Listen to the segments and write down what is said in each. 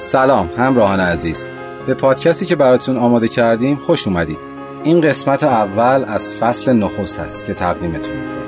سلام همراهان عزیز. به پادکستی که براتون آماده کردیم خوش اومدید. این قسمت اول از فصل نخست هست که تقدیمتون می‌کنم.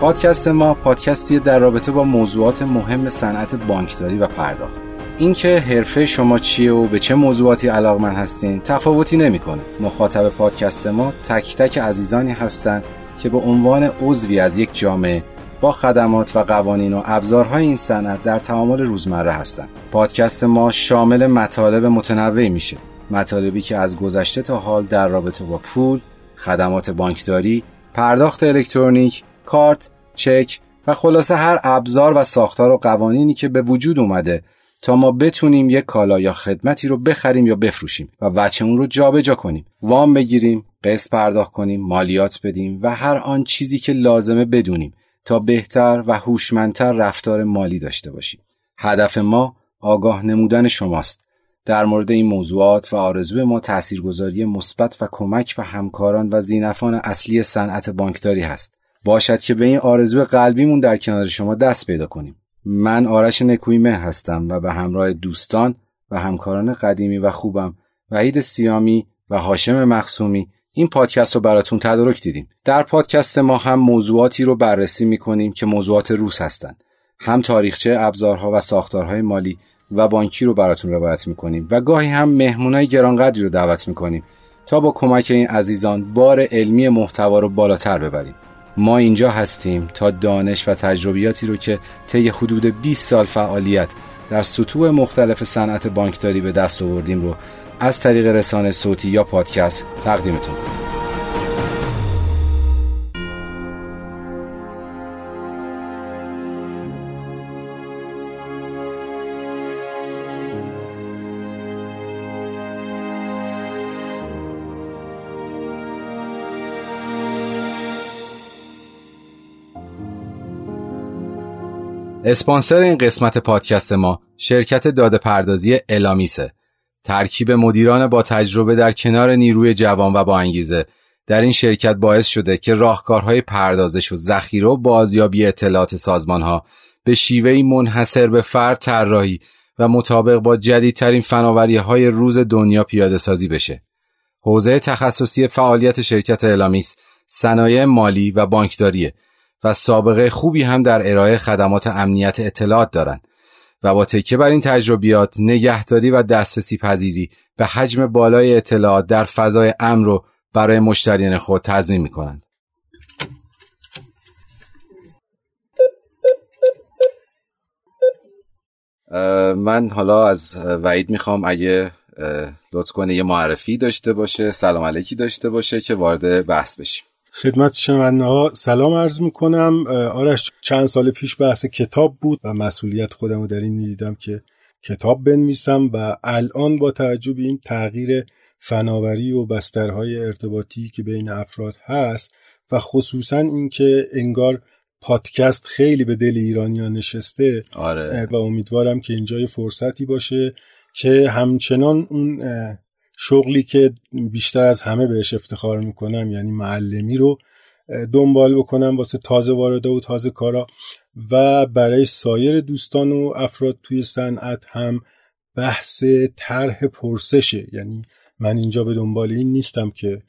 پادکست ما پادکستی در رابطه با موضوعات مهم صنعت بانکداری و پرداخت. اینکه حرفه شما چیه و به چه موضوعاتی علاقمند هستین تفاوتی نمی‌کنه. مخاطب پادکست ما تک تک عزیزانی هستند که به عنوان عضوی از یک جامعه با خدمات و قوانین و ابزارهای این صنعت در تعامل روزمره هستند. پادکست ما شامل مطالب متنوعی میشه. مطالبی که از گذشته تا حال در رابطه با پول، خدمات بانکداری، پرداخت الکترونیک، کارت، چک و خلاصه هر ابزار و ساختار و قوانینی که به وجود اومده تا ما بتونیم یک کالا یا خدمتی رو بخریم یا بفروشیم و بچه اون رو جابجا جا کنیم وام بگیریم قسط پرداخت کنیم مالیات بدیم و هر آن چیزی که لازمه بدونیم تا بهتر و هوشمندتر رفتار مالی داشته باشیم. هدف ما آگاه نمودن شماست. در مورد این موضوعات و آرزوی ما تاثیرگذاری مثبت و کمک و همکاران و زینفان اصلی صنعت بانکداری هست. باشد که به این آرزوی قلبیمون در کنار شما دست پیدا کنیم. من آرش نکویمه هستم و به همراه دوستان و همکاران قدیمی و خوبم وحید سیامی و هاشم مخصومی این پادکست رو براتون تدارک دیدیم. در پادکست ما هم موضوعاتی رو بررسی می‌کنیم که موضوعات روس هستند هم تاریخچه ابزارها و ساختارهای مالی و بانکی رو براتون روایت می‌کنیم و گاهی هم مهمونای گرانقدری رو دعوت می‌کنیم تا با کمک این عزیزان بار علمی محتوا رو بالاتر ببریم. ما اینجا هستیم تا دانش و تجربیاتی رو که طی حدود 20 سال فعالیت در سطوح مختلف صنعت بانکداری به دست آوردیم رو از طریق رسانه صوتی یا پادکست تقدیمتون کنیم اسپانسر این قسمت پادکست ما شرکت داده پردازی الامیسه. ترکیب مدیران با تجربه در کنار نیروی جوان و با انگیزه در این شرکت باعث شده که راهکارهای پردازش و ذخیره و بازیابی اطلاعات سازمانها به شیوهی منحصر به فرد طراحی و مطابق با جدیدترین فناوری های روز دنیا پیاده سازی بشه. حوزه تخصصی فعالیت شرکت الامیس صنایع مالی و بانکداریه و سابقه خوبی هم در ارائه خدمات امنیت اطلاعات دارند و با تکیه بر این تجربیات نگهداری و دسترسی پذیری به حجم بالای اطلاعات در فضای امن رو برای مشتریان خود تضمین می کنند. من حالا از وعید می‌خوام اگه لطف کنه یه معرفی داشته باشه سلام علیکی داشته باشه که وارد بحث بشیم خدمت شنونده ها سلام عرض می‌کنم آرش چند سال پیش بحث کتاب بود و مسئولیت خودم رو در این می‌دیدم که کتاب بنویسم و الان با توجه به این تغییر فناوری و بسترهای ارتباطی که بین افراد هست و خصوصا اینکه انگار پادکست خیلی به دل ایرانیان نشسته آره. و امیدوارم که اینجا فرصتی باشه که همچنان اون شغلی که بیشتر از همه بهش افتخار می‌کنم یعنی معلمی رو دنبال بکنم واسه تازه وارده و تازه کارا. و برای سایر دوستان و افراد توی صنعت هم بحث طرح پرسشه. یعنی من اینجا به دنبال این نیستم که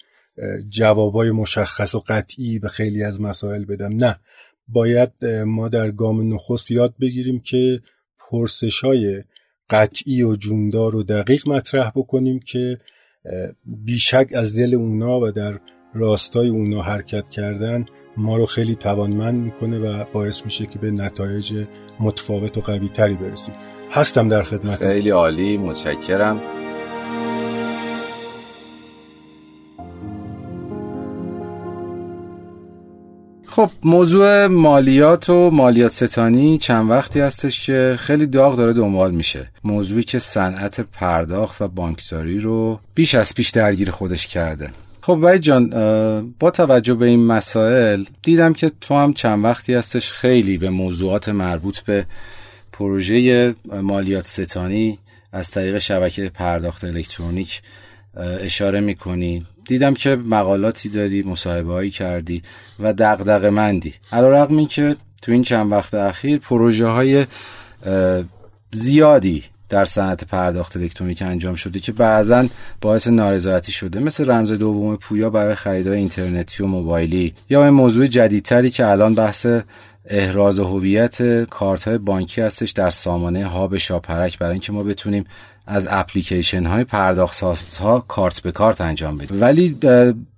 جوابای مشخص و قطعی به خیلی از مسائل بدم. نه. باید ما در گام نخست یاد بگیریم که پرسش های قطعی و جوندار و دقیق مطرح بکنیم که بیشک از دل اونا و در راستای اونا حرکت کردن ما رو خیلی توانمند می‌کنه و باعث میشه که به نتایج متفاوت و قوی تری برسیم. هستم در خدمت خیلی عالی متشکرم. خب موضوع مالیات و مالیات ستانی چند وقتی هستش که خیلی داغ داره دنبال میشه. موضوعی که صنعت پرداخت و بانکداری رو بیش از پیش درگیر خودش کرده. خب وای جان با توجه به این مسائل دیدم که تو هم چند وقتی هستش خیلی به موضوعات مربوط به پروژه مالیات ستانی از طریق شبکه پرداخت الکترونیک اشاره می‌کنی. دیدم که مقالاتی داری مصاحبه کردی و دقدق مندی علا این که تو این چند وقت اخیر پروژه های زیادی در صنعت پرداخت الکترونیک انجام شده که بعضا باعث نارضایتی شده. مثل رمز دوم پویا برای خریدهای اینترنتی و موبایلی یا این موضوع جدیدتری که الان بحث احراز هویت کارت های بانکی هستش در سامانه هاب شاپرک برای اینکه ما بتونیم از اپلیکیشن های پرداخت ها کارت به کارت انجام بدیم. ولی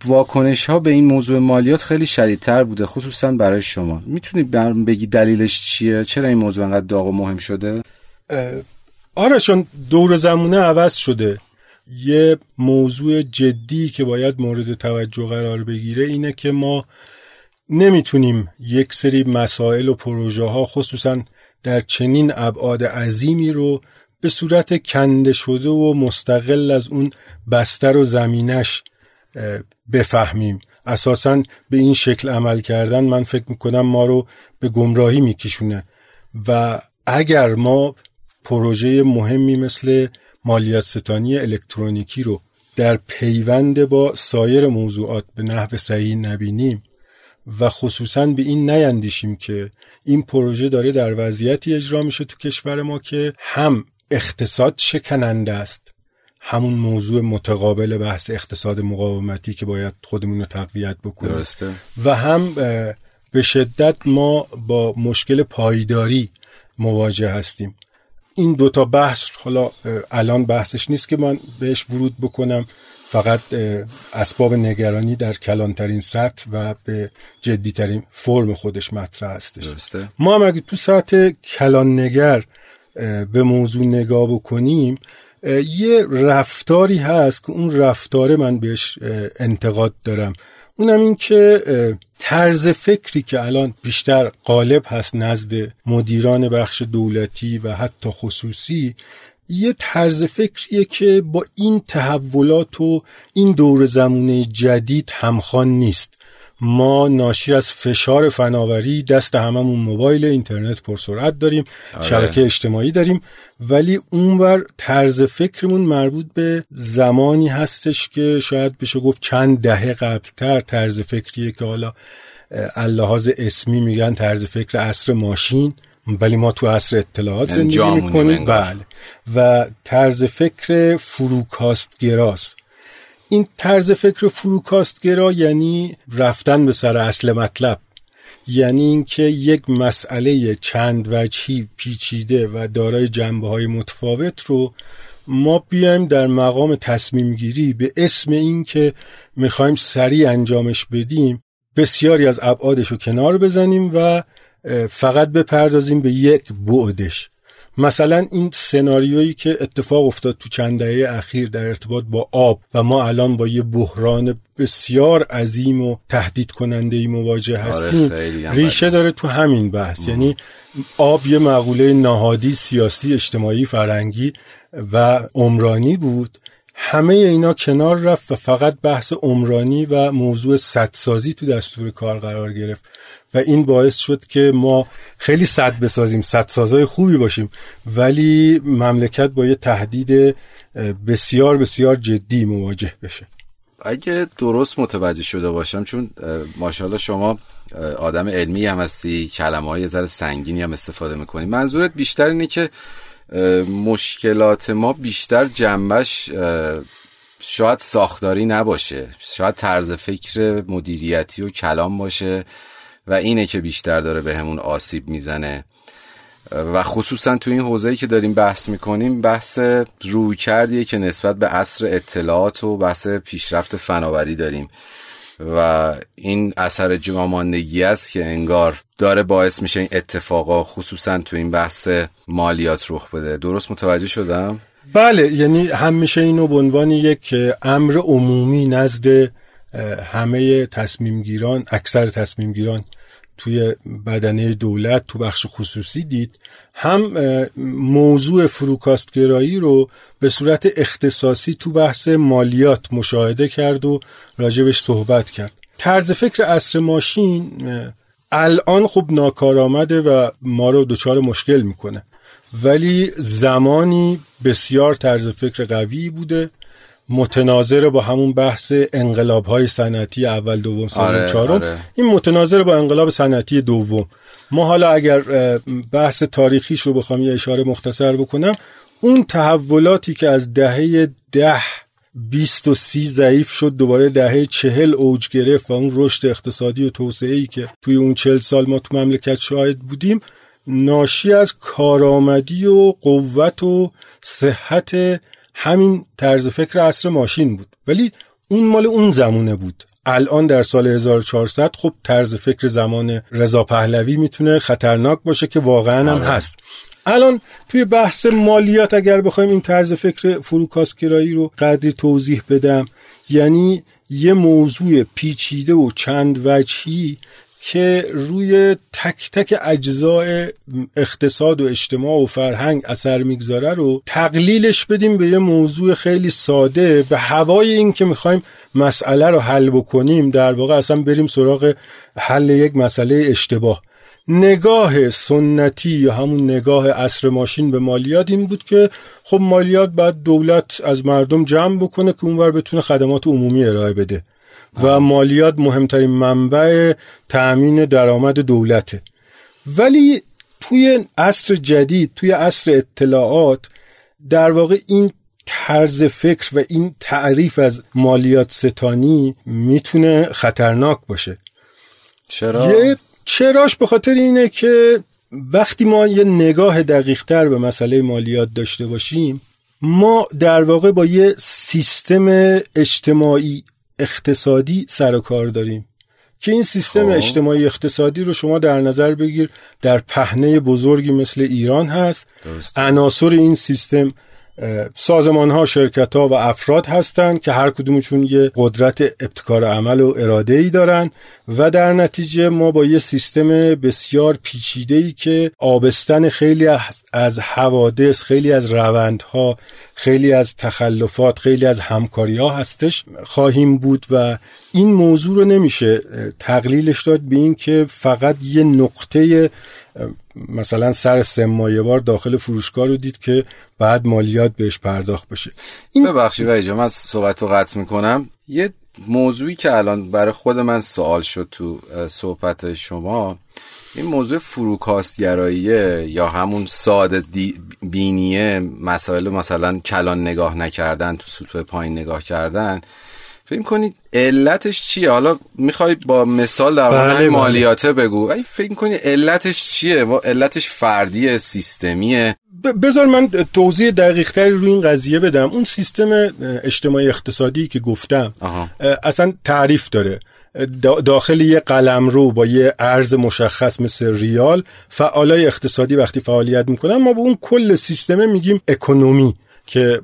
واکنش ها به این موضوع مالیات خیلی شدیدتر بوده خصوصا برای شما. می‌تونید بگی دلیلش چیه؟ چرا این موضوع انقدر داغ و مهم شده؟ آره چون دور زمونه عوض شده. یه موضوع جدی که باید مورد توجه قرار بگیره اینه که ما نمی‌تونیم یک سری مسائل و پروژه ها خصوصا در چنین ابعاد عظیمی رو به صورت کنده شده و مستقل از اون بستر و زمینش بفهمیم. اساسا به این شکل عمل کردن من فکر می‌کنم ما رو به گمراهی میکشونه. و اگر ما پروژه مهمی مثل مالیات ستانی الکترونیکی رو در پیوند با سایر موضوعات به نحو صحیح نبینیم و خصوصا به این نیندیشیم که این پروژه داره در وضعیتی اجرا میشه تو کشور ما که هم اقتصاد شکننده است. همون موضوع متقابل بحث اقتصاد مقاومتی که باید خودمون رو تقویت بکنیم. درسته. و هم به شدت ما با مشکل پایداری مواجه هستیم. این دوتا بحث حالا الان بحثش نیست که من بهش ورود بکنم. فقط اسباب نگرانی در کلانترین سطح و به جدیترین فرم خودش مطرح هستش. درسته. ما هم اگه تو سطح کلان نگر به موضوع نگاه بکنیم یه رفتاری هست که اون رفتاره من بهش انتقاد دارم. اونم این که طرز فکری که الان بیشتر غالب هست نزد مدیران بخش دولتی و حتی خصوصی یه طرز فکریه که با این تحولات و این دور زمونه جدید همخوان نیست. ما ناشی از فشار فناوری دست هممون موبایل اینترنت پرسرعت داریم آره. شبکه اجتماعی داریم ولی اونور طرز فکرمون مربوط به زمانی هستش که شاید بشه گفت چند دهه قبلتر طرز فکریه که حالا اللحاظ اسمی میگن طرز فکر عصر ماشین ولی ما تو عصر اطلاعات یعنی زندگی می‌کنیم. بله. و طرز فکر فروکاست گراست این طرز فکر فروکاستگرا یعنی رفتن به سر اصل مطلب. یعنی اینکه یک مسئله چند وجهی پیچیده و دارای جنبه های متفاوت رو ما بیایم در مقام تصمیم گیری به اسم اینکه می‌خوایم سریع انجامش بدیم بسیاری از ابعادش رو کنار بزنیم و فقط بپردازیم به یک بعدش. مثلا این سناریویی که اتفاق افتاد تو چند دهه اخیر در ارتباط با آب و ما الان با یه بحران بسیار عظیم و تهدید کننده ای مواجه آره، هستیم ریشه داره تو همین بحث. یعنی آب یه مقوله نهادی سیاسی اجتماعی فرنگی و عمرانی بود. همه اینا کنار رفت و فقط بحث عمرانی و موضوع صدسازی تو دستور کار قرار گرفت. و این باعث شد که ما خیلی صد بسازیم صد سازای خوبی باشیم. ولی مملکت با یه تهدید بسیار بسیار جدی مواجه بشه. اگه درست متوجه شده باشم چون ماشاءالله شما آدم علمی هم هستی کلمه های ذره سنگینی هم استفاده می‌کنی. منظورت بیشتر اینه که مشکلات ما بیشتر جنبش شاید ساختاری نباشه شاید طرز فکر مدیریتی و کلام باشه. و اینه که بیشتر داره به همون آسیب می‌زنه. و خصوصا تو این حوزه‌ای که داریم بحث می‌کنیم بحث روی کردیه که نسبت به عصر اطلاعات و بحث پیشرفت فناوری داریم. و این اثر جاماندگی است که انگار داره باعث میشه این اتفاقا خصوصا تو این بحث مالیات رخ بده. درست متوجه شدم؟ بله یعنی همیشه اینو به عنوان یک امر عمومی نزد همه تصمیمگیران اکثر تصمیمگیران توی بدنه دولت تو بخش خصوصی دید. هم موضوع فروکاستگرایی رو به صورت اختصاصی تو بحث مالیات مشاهده کرد و راجبش صحبت کرد. طرز فکر اصر ماشین الان خب ناکارآمده و ما رو دچار مشکل می‌کنه. ولی زمانی بسیار طرز فکر قوی بوده. متناظر با همون بحث انقلاب های صنعتی اول دوم سوم آره، چهارم آره. این متناظر با انقلاب صنعتی دوم ما حالا اگر بحث تاریخیش رو بخوام یه اشاره مختصر بکنم اون تحولاتی که از دهه ده بیست و سی ضعیف شد دوباره دهه چهل اوج گرفت و اون رشد اقتصادی و توسعه ای که توی اون چهل سال ما تو مملکت شاهد بودیم ناشی از کارآمدی و قوت و صحت همین طرز فکر عصر ماشین بود. ولی اون مال اون زمونه بود. الان در سال 1400 خب طرز فکر زمان رضا پهلوی می‌تونه خطرناک باشه که واقعا هم آره. هست. الان توی بحث مالیات اگر بخوایم این طرز فکر فروکاسگرایی رو قدری توضیح بدم یعنی یه موضوع پیچیده و چند وجهی که روی تک تک اجزای اقتصاد و اجتماع و فرهنگ اثر می‌گذاره رو تقلیلش بدیم به یه موضوع خیلی ساده به هوای این که می‌خوایم مسئله رو حل بکنیم در واقع اصلا بریم سراغ حل یک مسئله اشتباه. نگاه سنتی یا همون نگاه اصر ماشین به مالیات این بود که خب مالیات باید دولت از مردم جمع بکنه که اونور بتونه خدمات عمومی ارائه بده. و مالیات مهمترین منبع تأمین درآمد دولته. ولی توی عصر جدید توی عصر اطلاعات در واقع این طرز فکر و این تعریف از مالیات ستانی می‌تونه خطرناک باشه. چرا؟ یه چراش به خاطر اینه که وقتی ما یه نگاه دقیقتر به مسئله مالیات داشته باشیم ما در واقع با یه سیستم اجتماعی اقتصادی سر و کار داریم که این سیستم خب. اجتماعی اقتصادی رو شما در نظر بگیر در پهنه بزرگی مثل ایران هست. عناصر این سیستم سازمان ها شرکت ها و افراد هستند که هر کدومشون یه قدرت ابتکار عمل و اراده ای دارن و در نتیجه ما با یه سیستم بسیار پیچیده ای که آبستن خیلی از- حوادث خیلی از روندها خیلی از تخلفات خیلی از همکاری ها هستش خواهیم بود و این موضوع رو نمیشه تقلیلش داد به این که فقط یه نقطه مثلا سر سه ماه بار داخل فروشگاه رو دید که بعد مالیات بهش پرداخت بشه. این ببخشید جان من صحبت رو قطع می‌کنم. یه موضوعی که الان برای خود من سوال شد تو صحبت شما این موضوع فروکاستگراییه یا همون ساده بینیه مسائل مثلا کلان نگاه نکردن تو سطوح پایین نگاه کردن فکر کنید علتش چیه؟ حالا می‌خوای با مثال در مورد بله، بله. مالیاته بگو. ای فکر کنی علتش چیه؟ و علتش فردیه سیستمیه؟ بذار من توضیح دقیق تری روی این قضیه بدم. اون سیستم اجتماعی اقتصادی که گفتم آها. اصلا تعریف داره. دا- داخل یه قلم رو با یه ارز مشخص مثل ریال فعالای اقتصادی وقتی فعالیت می‌کنن ما به اون کل سیستمه میگیم economy که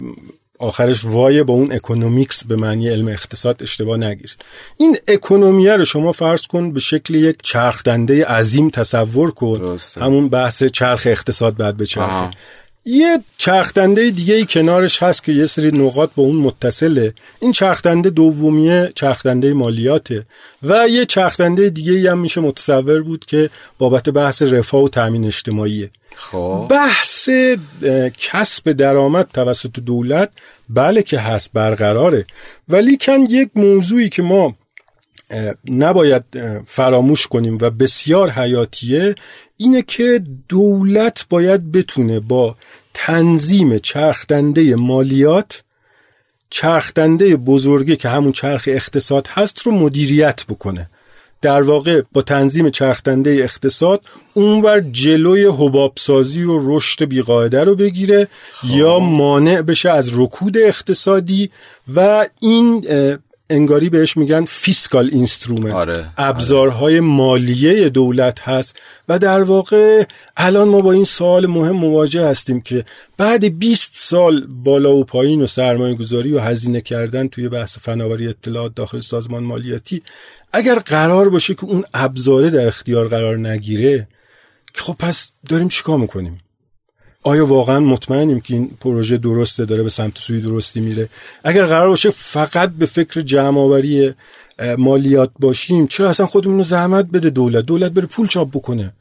آخرش y با اون economics به معنی علم اقتصاد اشتباه نگیرید این economy ه رو شما فرض کن به شکل یک چرخدنده عظیم تصور کن درسته. همون بحث چرخ اقتصاد بعد به آها. یه چرخدنده دیگه ای کنارش هست که یه سری نقاط با اون متصله. این چرخدنده دومیه چرخدنده مالیاته. و یه چرخدنده دیگه ای هم میشه متصور بود که بابت بحث رفاه و تامین اجتماعیه. خب. بحث کسب درآمد توسط دولت بله که هست برقراره. ولی کن یک موضوعی که ما نباید فراموش کنیم و بسیار حیاتیه اینه که دولت باید بتونه با تنظیم چرخدنده مالیات چرخدنده بزرگی که همون چرخ اقتصاد هست رو مدیریت بکنه. در واقع با تنظیم چرخدنده اقتصاد اونور جلوی حبابسازی و رشد بیقاعده رو بگیره یا مانع بشه از رکود اقتصادی و این انگاری بهش میگن fiscal instrument آره، ابزارهای مالیه دولت هست. و در واقع الان ما با این سوال مهم مواجه هستیم که بعد 20 سال بالا و پایین و سرمایه گذاری و هزینه کردن توی بحث فناوری اطلاعات داخل سازمان مالیاتی اگر قرار باشه که اون ابزاره در اختیار قرار نگیره که خب پس داریم چیکار می‌کنیم؟ آیا واقعا مطمئنیم که این پروژه درسته داره به سمت سوی درستی میره؟ اگر قرار باشه فقط به فکر جمع آوری مالیات باشیم چرا اصلا خودمون رو زحمت بده دولت؟ دولت بره پول چاپ بکنه.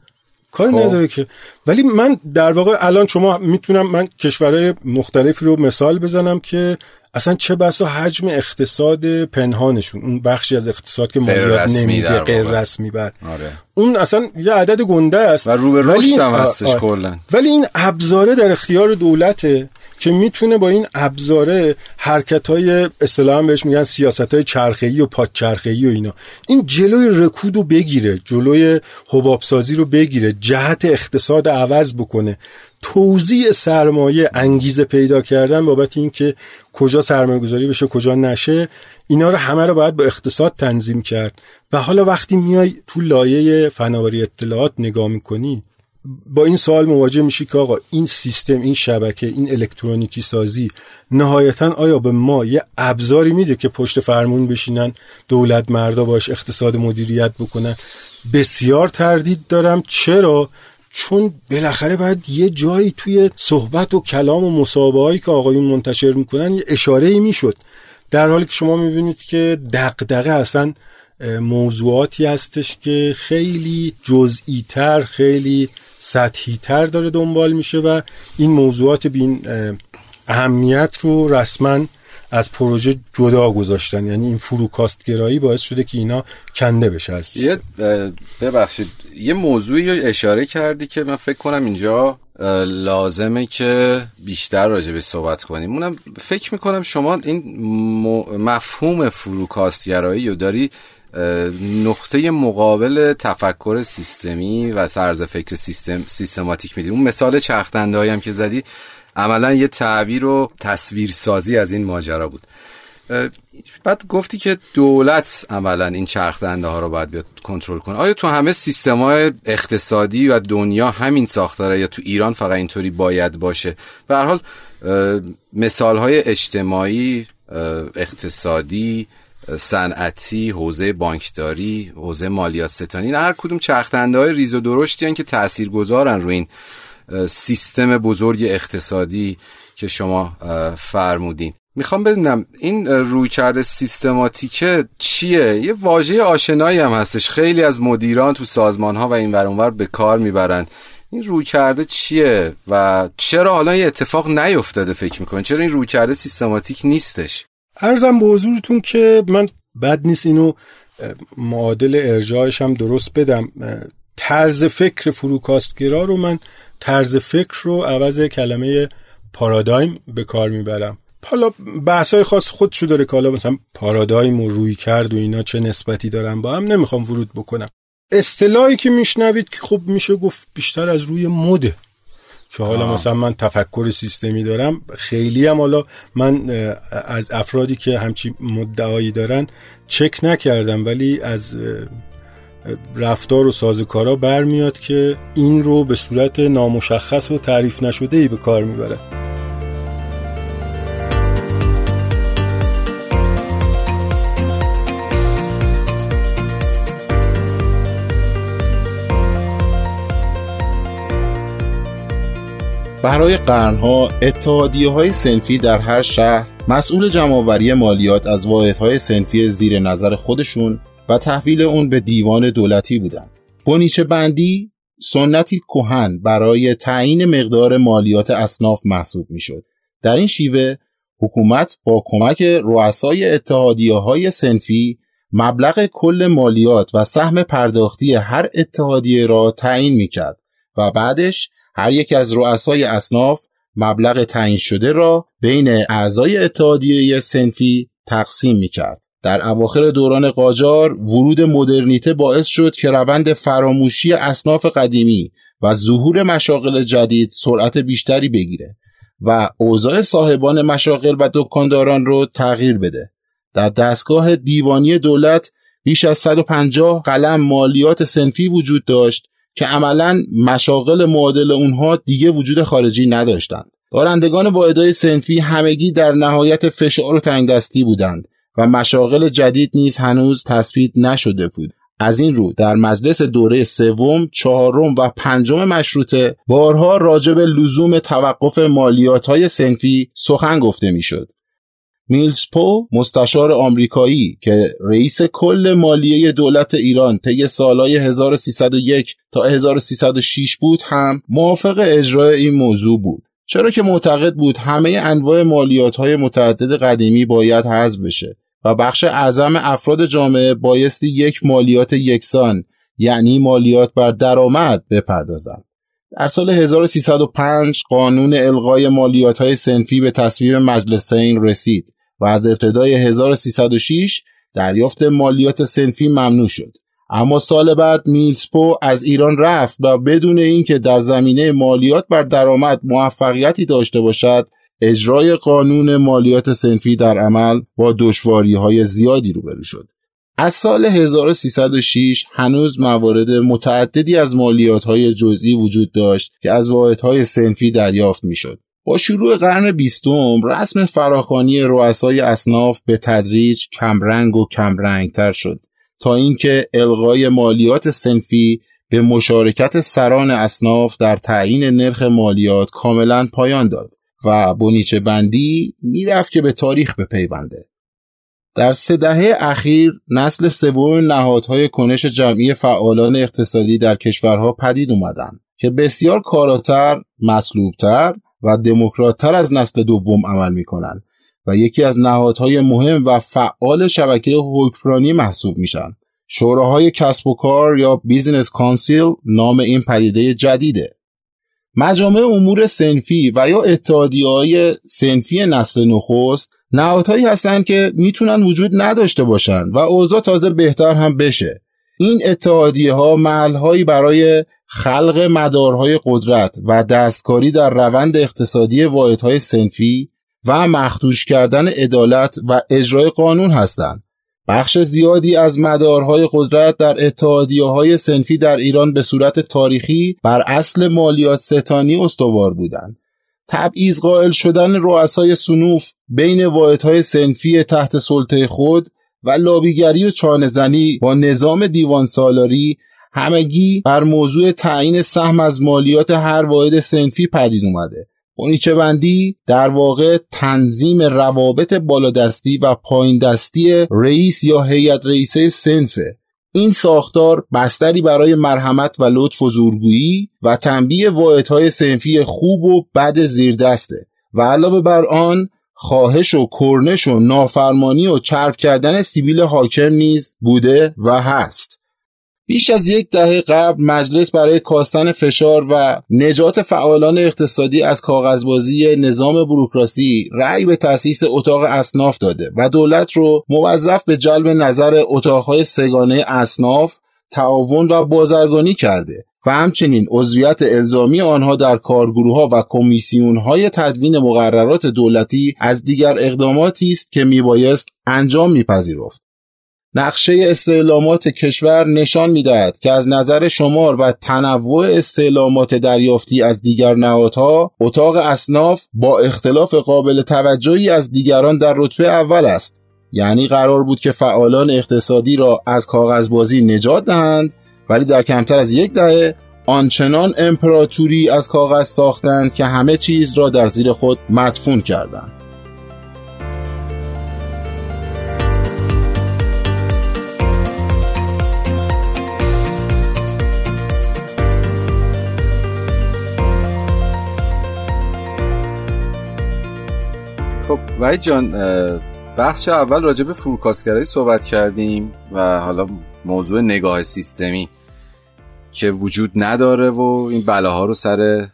کاری خب. نداره که. ولی من در واقع الان شما می‌تونم من کشورهای مختلفی رو مثال بزنم که اصلا چه بسا حجم اقتصاد پنهانشون اون بخشی از اقتصاد که مالیات نمیده غیر رسمی بعد. آره. اون اصلا یه عدد گنده است. و رو به رشد هم هستش کلا. ولی این ابزاره در اختیار دولته که می‌تونه با این ابزاره حرکت های اصطلاحا بهش میگن سیاست های چرخه‌ای و پاک چرخه‌ای و اینا. این جلوی رکود رو بگیره جلوی حبابسازی رو بگیره جهت اقتصاد عوض بکنه. توزیع سرمایه انگیزه پیدا کردن بابت اینکه کجا سرمایه گذاری بشه کجا نشه اینا رو همه رو باید با اقتصاد تنظیم کرد. و حالا وقتی میای تو لایه فناوری اطلاعات نگاه می‌کنی با این سوال مواجه میشی که آقا این سیستم این شبکه این الکترونیکی سازی نهایتا آیا به ما یه ابزاری میده که پشت فرمون بشینن دولت مردا باش اقتصاد مدیریت بکنن؟ بسیار تردید دارم. چرا؟ چون بالاخره باید یه جایی توی صحبت و کلام و مصاحبه که آقایون منتشر می‌کنن یه اشاره ای می‌شد. در حالی که شما می‌بینید که دقدقه اصلا موضوعاتی هستش که خیلی جزئی تر خیلی سطحی تر داره دنبال میشه و این موضوعات بین اهمیت رو رسما از پروژه جدا گذاشتن. یعنی این فروکاست گرایی باعث شده که اینا کنده بشه از یه ببخشید یه موضوعی اشاره کردی که من فکر کنم اینجا لازمه که بیشتر راجع به صحبت کنیم. اونم فکر می‌کنم شما این مفهوم فروکاستگرایی رو داری نقطه مقابل تفکر سیستمی و سرز فکر سیستم سیستماتیک میدی. اون مثال چرخدنده هم که زدی عملا یه تعبیر و تصویرسازی از این ماجرا بود. بعد گفتی که دولت عملا این چرخدنده ها رو باید بیاد کنترل کنه. آیا تو همه سیستم های اقتصادی و دنیا همین ساختاره یا تو ایران فقط اینطوری باید باشه؟ به هر حال مثال های اجتماعی اقتصادی صنعتی حوزه بانکداری حوزه مالیات ستانی هر کدوم چرخدنده های ریز و درشتی که تأثیر گذارن روی این سیستم بزرگ اقتصادی که شما فرمودین. می‌خوام بدونم این روی کرده سیستماتیکه چیه؟ یه واژه آشنایی هم هستش. خیلی از مدیران تو سازمان ها و این ورانور به کار می‌برن. این روی کرده چیه و چرا حالا یه اتفاق نیفتاده فکر می‌کنین چرا این روی کرده سیستماتیک نیستش؟ ارزم به حضورتون که من بد نیست اینو معادل ارجاعش هم درست بدم. طرز فکر فروکاستگرا رو من طرز فکر رو عوض کلمه پارادایم به کار می‌برم. حالا بحثای خاص خودشو داره که حالا مثلا پارادایم و روی کرد و اینا چه نسبتی دارن با هم نمی‌خوام ورود بکنم. اصطلاحی که میشنوید که خب میشه گفت بیشتر از روی مده. که حالا مثلا من تفکر سیستمی دارم خیلی هم حالا من از افرادی که همچی مدعایی دارن چک نکردم ولی از رفتار و سازکارا برمیاد که این رو به صورت نامشخص و تعریف نشده ای به کار می‌بره. برای قرنها اتحادیه های سنفی در هر شهر مسئول جمعآوری مالیات از واحدهای سنفی زیر نظر خودشون و تحویل اون به دیوان دولتی بودند. بنیچه بندی سنتی کهن برای تعیین مقدار مالیات اصناف محسوب می‌شد. در این شیوه حکومت با کمک رؤسای اتحادیه های سنفی مبلغ کل مالیات و سهم پرداختی هر اتحادیه را تعیین می کرد و بعدش هر یک از رؤسای اصناف مبلغ تعیین شده را بین اعضای اتحادیه سنفی تقسیم می کرد. در اواخر دوران قاجار ورود مدرنیته باعث شد که روند فراموشی اصناف قدیمی و ظهور مشاغل جدید سرعت بیشتری بگیره و اوضاع صاحبان مشاغل و دکانداران رو تغییر بده. در دستگاه دیوانی دولت بیش از 150 قلم مالیات سنفی وجود داشت که عملا مشاغل معادل اونها دیگه وجود خارجی نداشتند. دارندگان واحدهای سنفی همگی در نهایت فشار و تنگ دستی بودند و مشاغل جدید نیز هنوز تثبیت نشده بود. از این رو در مجلس دوره سوم، چهارم و پنجم مشروطه بارها راجع به لزوم توقف مالیات های سنفی سخن گفته می‌شد. میلز پو مستشار آمریکایی که رئیس کل مالیه دولت ایران طی سالهای 1301 تا 1306 بود هم موافق اجرای این موضوع بود چرا که معتقد بود همه انواع مالیات های متعدد قدیمی باید حذف بشه و بخش اعظم افراد جامعه بایستی یک مالیات یکسان یعنی مالیات بر درآمد بپردازند. در سال 1305 قانون الغای مالیات های سنفی به تصویب مجلسین رسید و از ابتدای 1306 دریافت مالیات سنفی ممنوع شد. اما سال بعد میلسپو از ایران رفت و بدون اینکه در زمینه مالیات بر درآمد موفقیتی داشته باشد اجرای قانون مالیات سنفی در عمل با دشواری های زیادی روبرو شد. از سال 1306 هنوز موارد متعددی از مالیات های جزئی وجود داشت که از واحدهای سنفی دریافت می‌شد. با شروع قرن بیستم رسم فراخانی رؤسای اصناف به تدریج کمرنگ و کمرنگتر شد تا اینکه الغای مالیات سنفی به مشارکت سران اصناف در تعیین نرخ مالیات کاملا پایان داد و بنیچه بندی می‌رفت که به تاریخ بپیونده. در سه دهه اخیر نسل سوم نهادهای کنش جمعی فعالان اقتصادی در کشورها پدید اومدن که بسیار کاراتر، مطلوبتر و دموکراتتر از نسل دوم عمل می‌کنن و یکی از نهادهای مهم و فعال شبکه حکمرانی محسوب میشن. شوراهای کسب و کار یا business council نام این پدیده جدیده. مجامع امور سنفی و یا اتحادی های سنفی نسل نخست نهادهایی هستند که می‌تونن وجود نداشته باشن و اوضاع تازه بهتر هم بشه این اتحادیه ها محلهایی برای خلق مدارهای قدرت و دستکاری در روند اقتصادی واحدهای سنفی و مخدوش کردن عدالت و اجرای قانون هستند بخش زیادی از مدارهای قدرت در اتحادیه های سنفی در ایران به صورت تاریخی بر اصل مالیات ستانی استوار بودند. تبعیض قائل شدن رؤسای سنوف بین واحدهای سنفی تحت سلطه خود و لابیگری و چانهزنی با نظام دیوان سالاری همگی بر موضوع تعیین سهم از مالیات هر واحد سنفی پدید اومده. اونیچه بندی در واقع تنظیم روابط بالادستی و پایین دستی رئیس یا هیئت رئیسه سنفه. این ساختار بستری برای مرحمت و لطف و زورگویی و تنبیه واحدهای سنفی خوب و بد زیردسته و علاوه بر آن خواهش و کرنش و نافرمانی و چرب کردن سیبیل حاکم نیز بوده و هست. بیش از یک دهه قبل مجلس برای کاستن فشار و نجات فعالان اقتصادی از کاغذبازی نظام بروکراسی رأی به تأسیس اتاق اصناف داده و دولت رو موظف به جلب نظر اتاقهای سگانه اصناف تعاون و بازرگانی کرده. و همچنین عضویت الزامی آنها در کارگروه ها و کمیسیون های تدوین مقررات دولتی از دیگر اقداماتی است که میبایست انجام میپذیرفت. نقشه استعلامات کشور نشان می‌دهد که از نظر شمار و تنوع استعلامات دریافتی از دیگر نهادها اتاق اصناف با اختلاف قابل توجهی از دیگران در رتبه اول است. یعنی قرار بود که فعالان اقتصادی را از کاغذبازی نجات دهند ولی در کمتر از یک دهه آنچنان امپراتوری از کاغذ ساختند که همه چیز را در زیر خود مدفون کردند. خب وای جان بخش اول راجع به فروکاستگرایی صحبت کردیم و حالا موضوع نگاه سیستمی که وجود نداره و این بلاها رو سر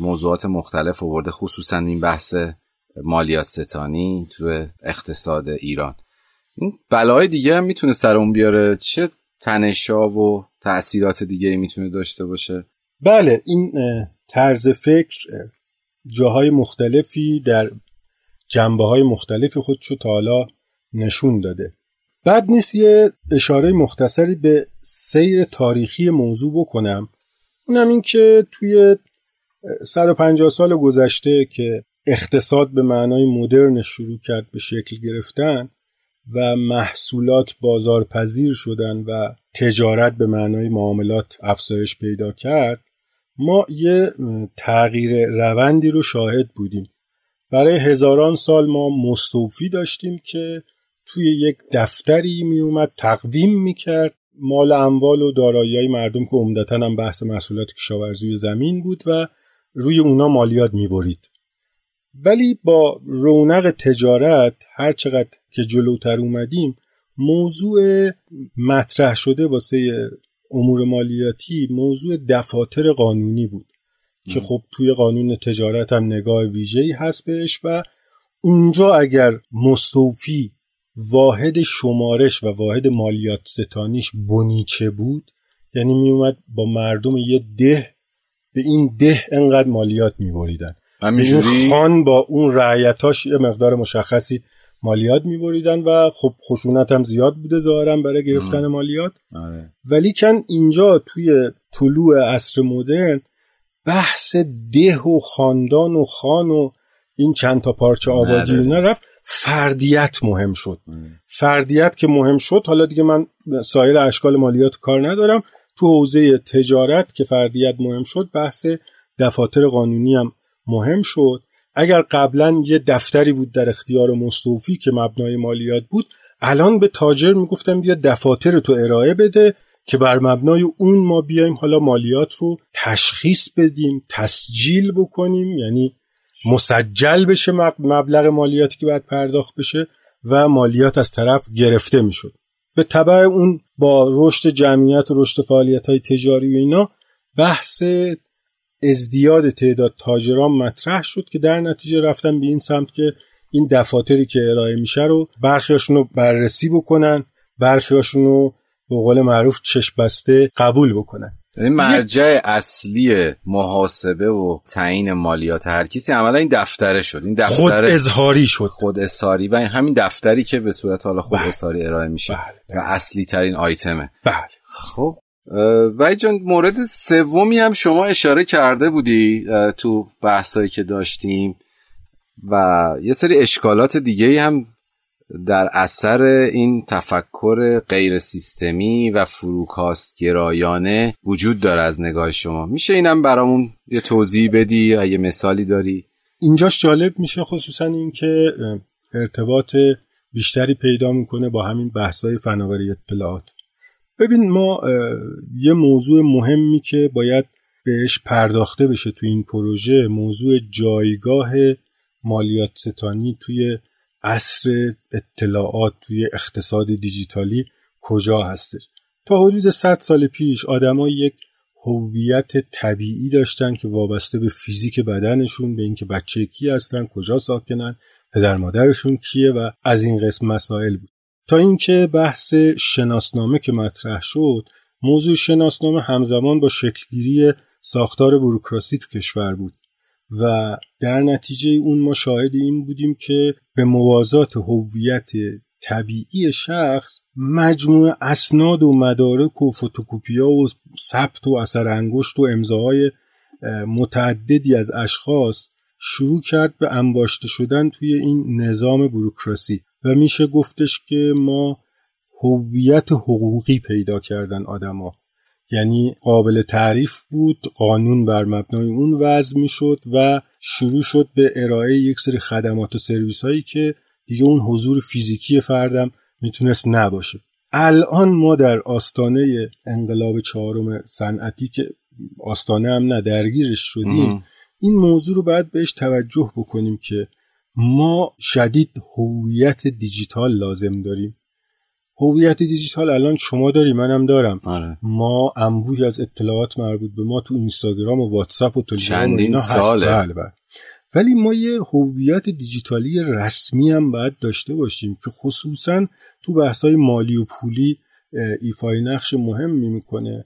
موضوعات مختلف آورده خصوصا این بحث مالیات ستانی تو اقتصاد ایران. این بلاهای دیگه هم می‌تونه سر اون بیاره. چه تنشا و تاثیرات دیگه می‌تونه داشته باشه؟ بله این طرز فکر جاهای مختلفی در جنبه های مختلفی خودشو تا حالا نشون داده. بعد نیست یه اشاره مختصری به سیر تاریخی موضوع بکنم. اونم این که توی 150 سال گذشته که اقتصاد به معنای مدرن شروع کرد به شکل گرفتن و محصولات بازارپذیر شدن و تجارت به معنای معاملات افزایش پیدا کرد ما یه تغییر روندی رو شاهد بودیم. برای هزاران سال ما مستوفی داشتیم که توی یک دفتری میومد تقویم می‌کرد. مال اموال و دارایی های مردم که عمدتا هم بحث محصولات کشاورزی زمین بود و روی اونا مالیات می‌برید. ولی با رونق تجارت هر چقدر که جلوتر اومدیم موضوع مطرح شده واسه امور مالیاتی موضوع دفاتر قانونی بود. که خب توی قانون تجارت هم نگاه ویژه‌ای هست بهش و اونجا اگر مستوفی واحد شمارش و واحد مالیات ستانیش بنیچه بود یعنی میومد با مردم یه ده به این ده انقدر مالیات میبریدن. همینجوری؟ خان با اون رعیتاش یه مقدار مشخصی مالیات میبریدن و خب خشونت هم زیاد بوده ظاهرا برای گرفتن مالیات. آره. ولیکن اینجا توی طلوع عصر مدرن بحث ده و خاندان و خان و این چند تا پارچه آبادی. اینا رفت. فردیت مهم شد. فردیت که مهم شد حالا دیگه من سایر اشکال مالیات کار ندارم. تو حوزه تجارت که فردیت مهم شد بحث دفاتر قانونی هم مهم شد. اگر قبلا یه دفتری بود در اختیار مستوفی که مبنای مالیات بود الان به تاجر می‌گفتم بیا دفاتر تو ارائه بده که بر مبنای اون ما بیایم حالا مالیات رو تشخیص بدیم تسجیل بکنیم. یعنی مسجل بشه مب- مبلغ مالیاتی که باید پرداخت بشه و مالیات از طرف گرفته می‌شد. به طبع اون با رشد جمعیت و رشد فعالیت های تجاری و اینا بحث ازدیاد تعداد تاجران مطرح شد که در نتیجه رفتن به این سمت که این دفاتری که ارائه میشه رو برخیاشون رو بررسی بکنن برخیاشون رو به قول معروف چشم بسته قبول بکنن. یعنی مرجع اصلی محاسبه و تعیین مالیات هر کسی عملا این دفتره شد. این خود دفتر اظهاری شد. خود اصاری و همین دفتری که به صورت حالا خود بله. اصاری ارائه میشه بله. و اصلی ترین آیتمه. بله. خب وای جان مورد سومی هم شما اشاره کرده بودی تو بحثایی که داشتیم و یه سری اشکالات دیگه هم در اثر این تفکر غیر سیستمی و فروکاست گرایانه وجود داره از نگاه شما. میشه اینم برامون یه توضیح بدی یا یه مثالی داری؟ اینجاش جالب میشه خصوصا اینکه ارتباط بیشتری پیدا می‌کنه با همین بحثای فناوری اطلاعات. ببین ما یه موضوع مهمی که باید بهش پرداخته بشه تو این پروژه موضوع جایگاه مالیات ستانی توی عصر اطلاعات توی اقتصاد دیجیتالی کجا هستش؟ تا حدود 100 سال پیش آدما یک هویت طبیعی داشتن که وابسته به فیزیک بدنشون به اینکه بچه کی هستن کجا ساکنن پدر مادرشون کیه و از این قسم مسائل بود. تا اینکه بحث شناسنامه که مطرح شد موضوع شناسنامه همزمان با شکلگیری ساختار بوروکراسی تو کشور بود. و در نتیجه اون ما شاهد این بودیم که به موازات هویت طبیعی شخص مجموع اسناد و مدارک و فتوکوپیا و ثبت و اثر انگشت و امضاهای اه، متعددی از اشخاص شروع کرد به انباشته شدن توی این نظام بوروکراسی و میشه گفتش که ما هویت حقوقی پیدا کردن آدما. یعنی قابل تعریف بود قانون بر مبنای اون وضع می‌شد و شروع شد به ارائه یک سری خدمات و سرویس هایی که دیگه اون حضور فیزیکی فردم می‌تونست نباشه الان ما در آستانه انقلاب چهارم صنعتی که آستانه هم نه درگیرش شدیم ام. این موضوع رو باید بهش توجه بکنیم که ما شدید هویت دیجیتال لازم داریم هویت دیجیتال الان شما داری منم دارم آره ما انبوهی از اطلاعات مربوط به ما تو اینستاگرام و واتساپ و تلگرام اینا هست. ساله. بله بله. ولی ما یه هویت دیجیتالی رسمی هم باید داشته باشیم که خصوصا تو بحث‌های مالی و پولی ایفای نقش مهمی می‌کنه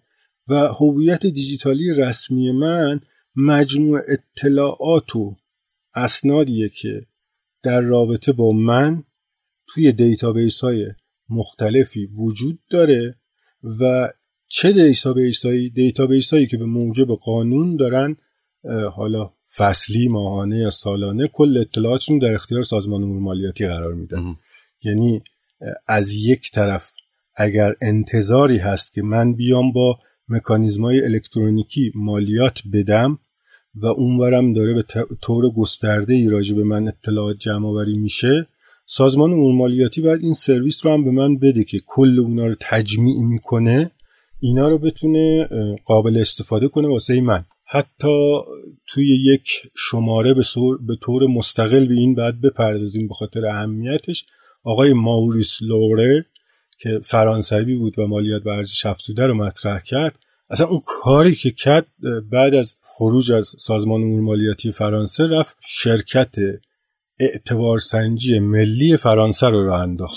و هویت دیجیتالی رسمی من مجموع اطلاعات و اسنادیه که در رابطه با من توی database های مختلفی وجود داره و چه database هایی database هایی که به موجب قانون دارن حالا فصلی ماهانه یا سالانه کل اطلاعاتشون در اختیار سازمان امور مالیاتی قرار میدن. یعنی از یک طرف اگر انتظاری هست که من بیام با مکانیزمای الکترونیکی مالیات بدم و اونورم داره به طور گسترده ای راجع به من اطلاعات جمع آوری میشه سازمان امور مالیاتی باید این سرویس رو هم به من بده که کل اونا رو تجمیع می‌کنه اینا رو بتونه قابل استفاده کنه واسه من. حتی توی یک شماره به طور مستقل به این بعد بپردازیم به خاطر اهمیتش. آقای ماوریس لوره که فرانسوی بود و مالیات و ارزش افزوده رو مطرح کرد اصلا اون کاری که کرد بعد از خروج از سازمان امور مالیاتی فرانسه رفت شرکت اعتبار سنجی ملی فرانسه رو راه انداخت.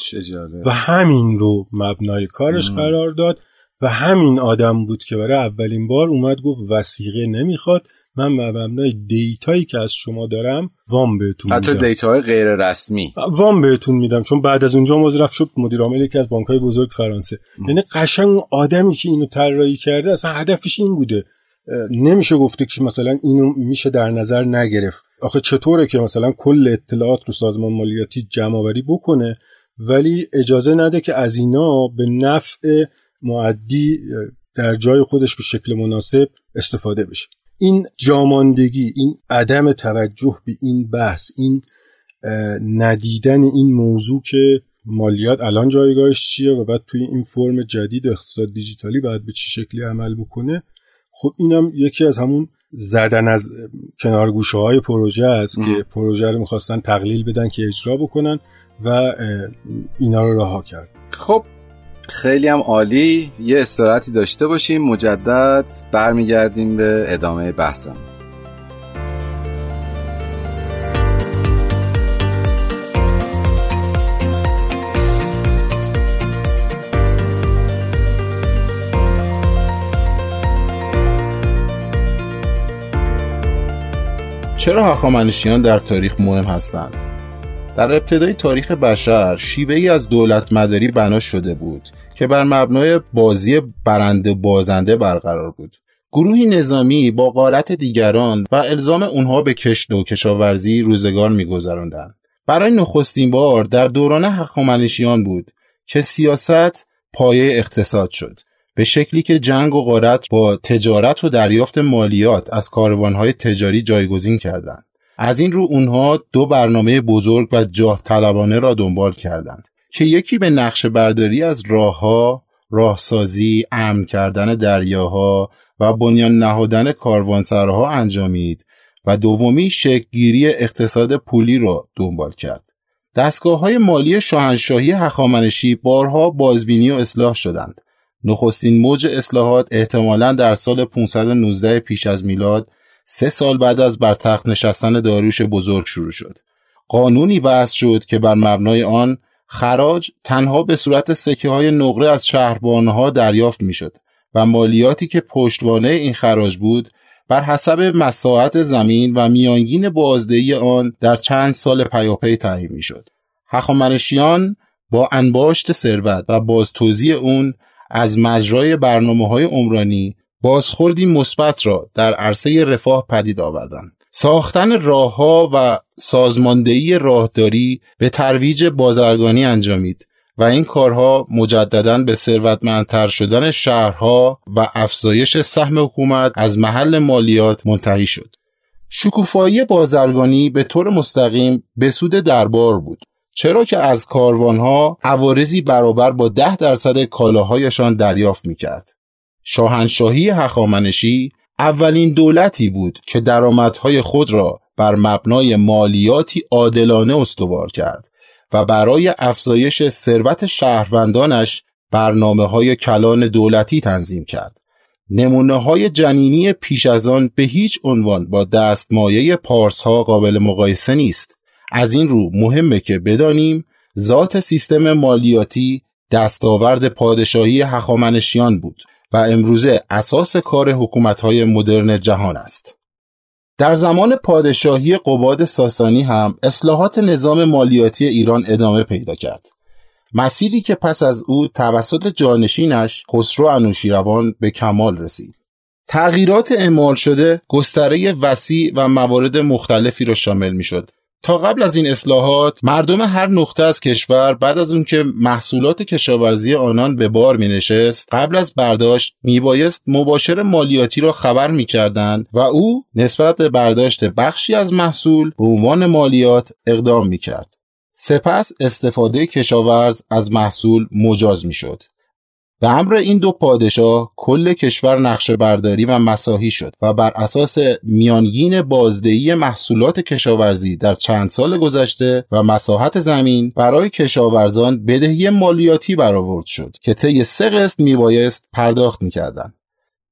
و همین رو مبنای کارش قرار داد و همین آدم بود که برای اولین بار اومد گفت وسیقه نمی‌خواد. من مبنای دیتایی که از شما دارم وام بهتون حتی میدم. دیتاهای غیر رسمی. وام بهتون میدم چون بعد از اونجا مزرف شد. مدیر عامل یکی از بانکهای بزرگ فرانسه. یعنی قشنگ اون آدمی که اینو طراحی کرده اصلا هدفش این بوده. نمیشه گفته که مثلا اینو میشه در نظر نگرفت. آخه چطوره که مثلا کل اطلاعات رو سازمان مالیاتی جمع آوری بکنه ولی اجازه نده که از اینا به نفع معدی در جای خودش به شکل مناسب استفاده بشه. این جاماندگی این عدم توجه به این بحث این ندیدن این موضوع که مالیات الان جایگاهش چیه و بعد توی این فرم جدید اقتصاد دیجیتالی باید به چه شکلی عمل بکنه خب اینم یکی از همون زدن از کنارگوشه های پروژه است که پروژه رو می‌خواستن تقلیل بدن که اجرا بکنن و اینا رو رها کرد. خب خیلی هم عالی. یه استراحتی داشته باشیم. مجدد برمیگردیم به ادامه بحثم. چرا هخامنشیان در تاریخ مهم هستند؟ در ابتدای تاریخ بشر شیوه ای از دولت مداری بنا شده بود که بر مبنای بازی برنده بازنده برقرار بود. گروهی نظامی با قارت دیگران و الزام اونها به کشت و کشاورزی روزگار میگذراندند. برای نخستین بار در دوران هخامنشیان بود که سیاست پایه اقتصاد شد به شکلی که جنگ و غارت با تجارت و دریافت مالیات از کاروانهای تجاری جایگزین کردند. از این رو اونها دو برنامه بزرگ و جاه طلبانه را دنبال کردند که یکی به نقش برداری از راهها، راهسازی، امن کردن دریاها و بنیان نهادن کاروانسراها انجامید و دومی شکلگیری اقتصاد پولی را دنبال کرد. دستگاه های مالی شاهنشاهی هخامنشی بارها بازبینی و اصلاح شدند. نخستین موج اصلاحات احتمالا در سال 519 پیش از میلاد سه سال بعد از بر تخت نشستن داریوش بزرگ شروع شد. قانونی وضع شد که بر مبنای آن خراج تنها به صورت سکه های نقره از شهربانها دریافت می شد و مالیاتی که پشتوانه این خراج بود بر حسب مساحت زمین و میانگین بازدهی آن در چند سال پیاپی تعیین می شد. هخامنشیان با انباشت ثروت و باز توزیع اون از مجرای برنامه های عمرانی بازخوردی مثبت را در عرصه رفاه پدید آوردند. ساختن راهها و سازماندهی راهداری به ترویج بازرگانی انجامید و این کارها مجددا به ثروتمندتر شدن شهرها و افزایش سهم حکومت از محل مالیات منتهی شد. شکوفایی بازرگانی به طور مستقیم به سود دربار بود چرا که از کاروانها عوارضی برابر با ده درصد کالاهایشان دریافت می‌کرد. شاهنشاهی هخامنشی اولین دولتی بود که درآمدهای خود را بر مبنای مالیاتی عادلانه استوار کرد و برای افزایش ثروت شهروندانش برنامه های کلان دولتی تنظیم کرد. نمونه های جنینی پیش از آن به هیچ عنوان با دستمایه پارس ها قابل مقایسه نیست. از این رو مهمه که بدانیم ذات سیستم مالیاتی دستاورد پادشاهی هخامنشیان بود و امروزه اساس کار حکومت‌های مدرن جهان است. در زمان پادشاهی قباد ساسانی هم اصلاحات نظام مالیاتی ایران ادامه پیدا کرد. مسیری که پس از او توسط جانشینش خسرو انوشیروان به کمال رسید. تغییرات اعمال شده گستره وسیع و موارد مختلفی را شامل می شد تا قبل از این اصلاحات مردم هر نقطه از کشور بعد از اون که محصولات کشاورزی آنان به بار می نشست قبل از برداشت می بایست مباشر مالیاتی را خبر می کردن و او نسبت به برداشت بخشی از محصول به عنوان مالیات اقدام می کرد. سپس استفاده کشاورز از محصول مجاز می شد. به امر این دو پادشاه کل کشور نقشه برداری و مساحی شد و بر اساس میانگین بازدهی محصولات کشاورزی در چند سال گذشته و مساحت زمین برای کشاورزان بدهی مالیاتی برآورد شد که طی سه قسط میبایست پرداخت می‌کردند.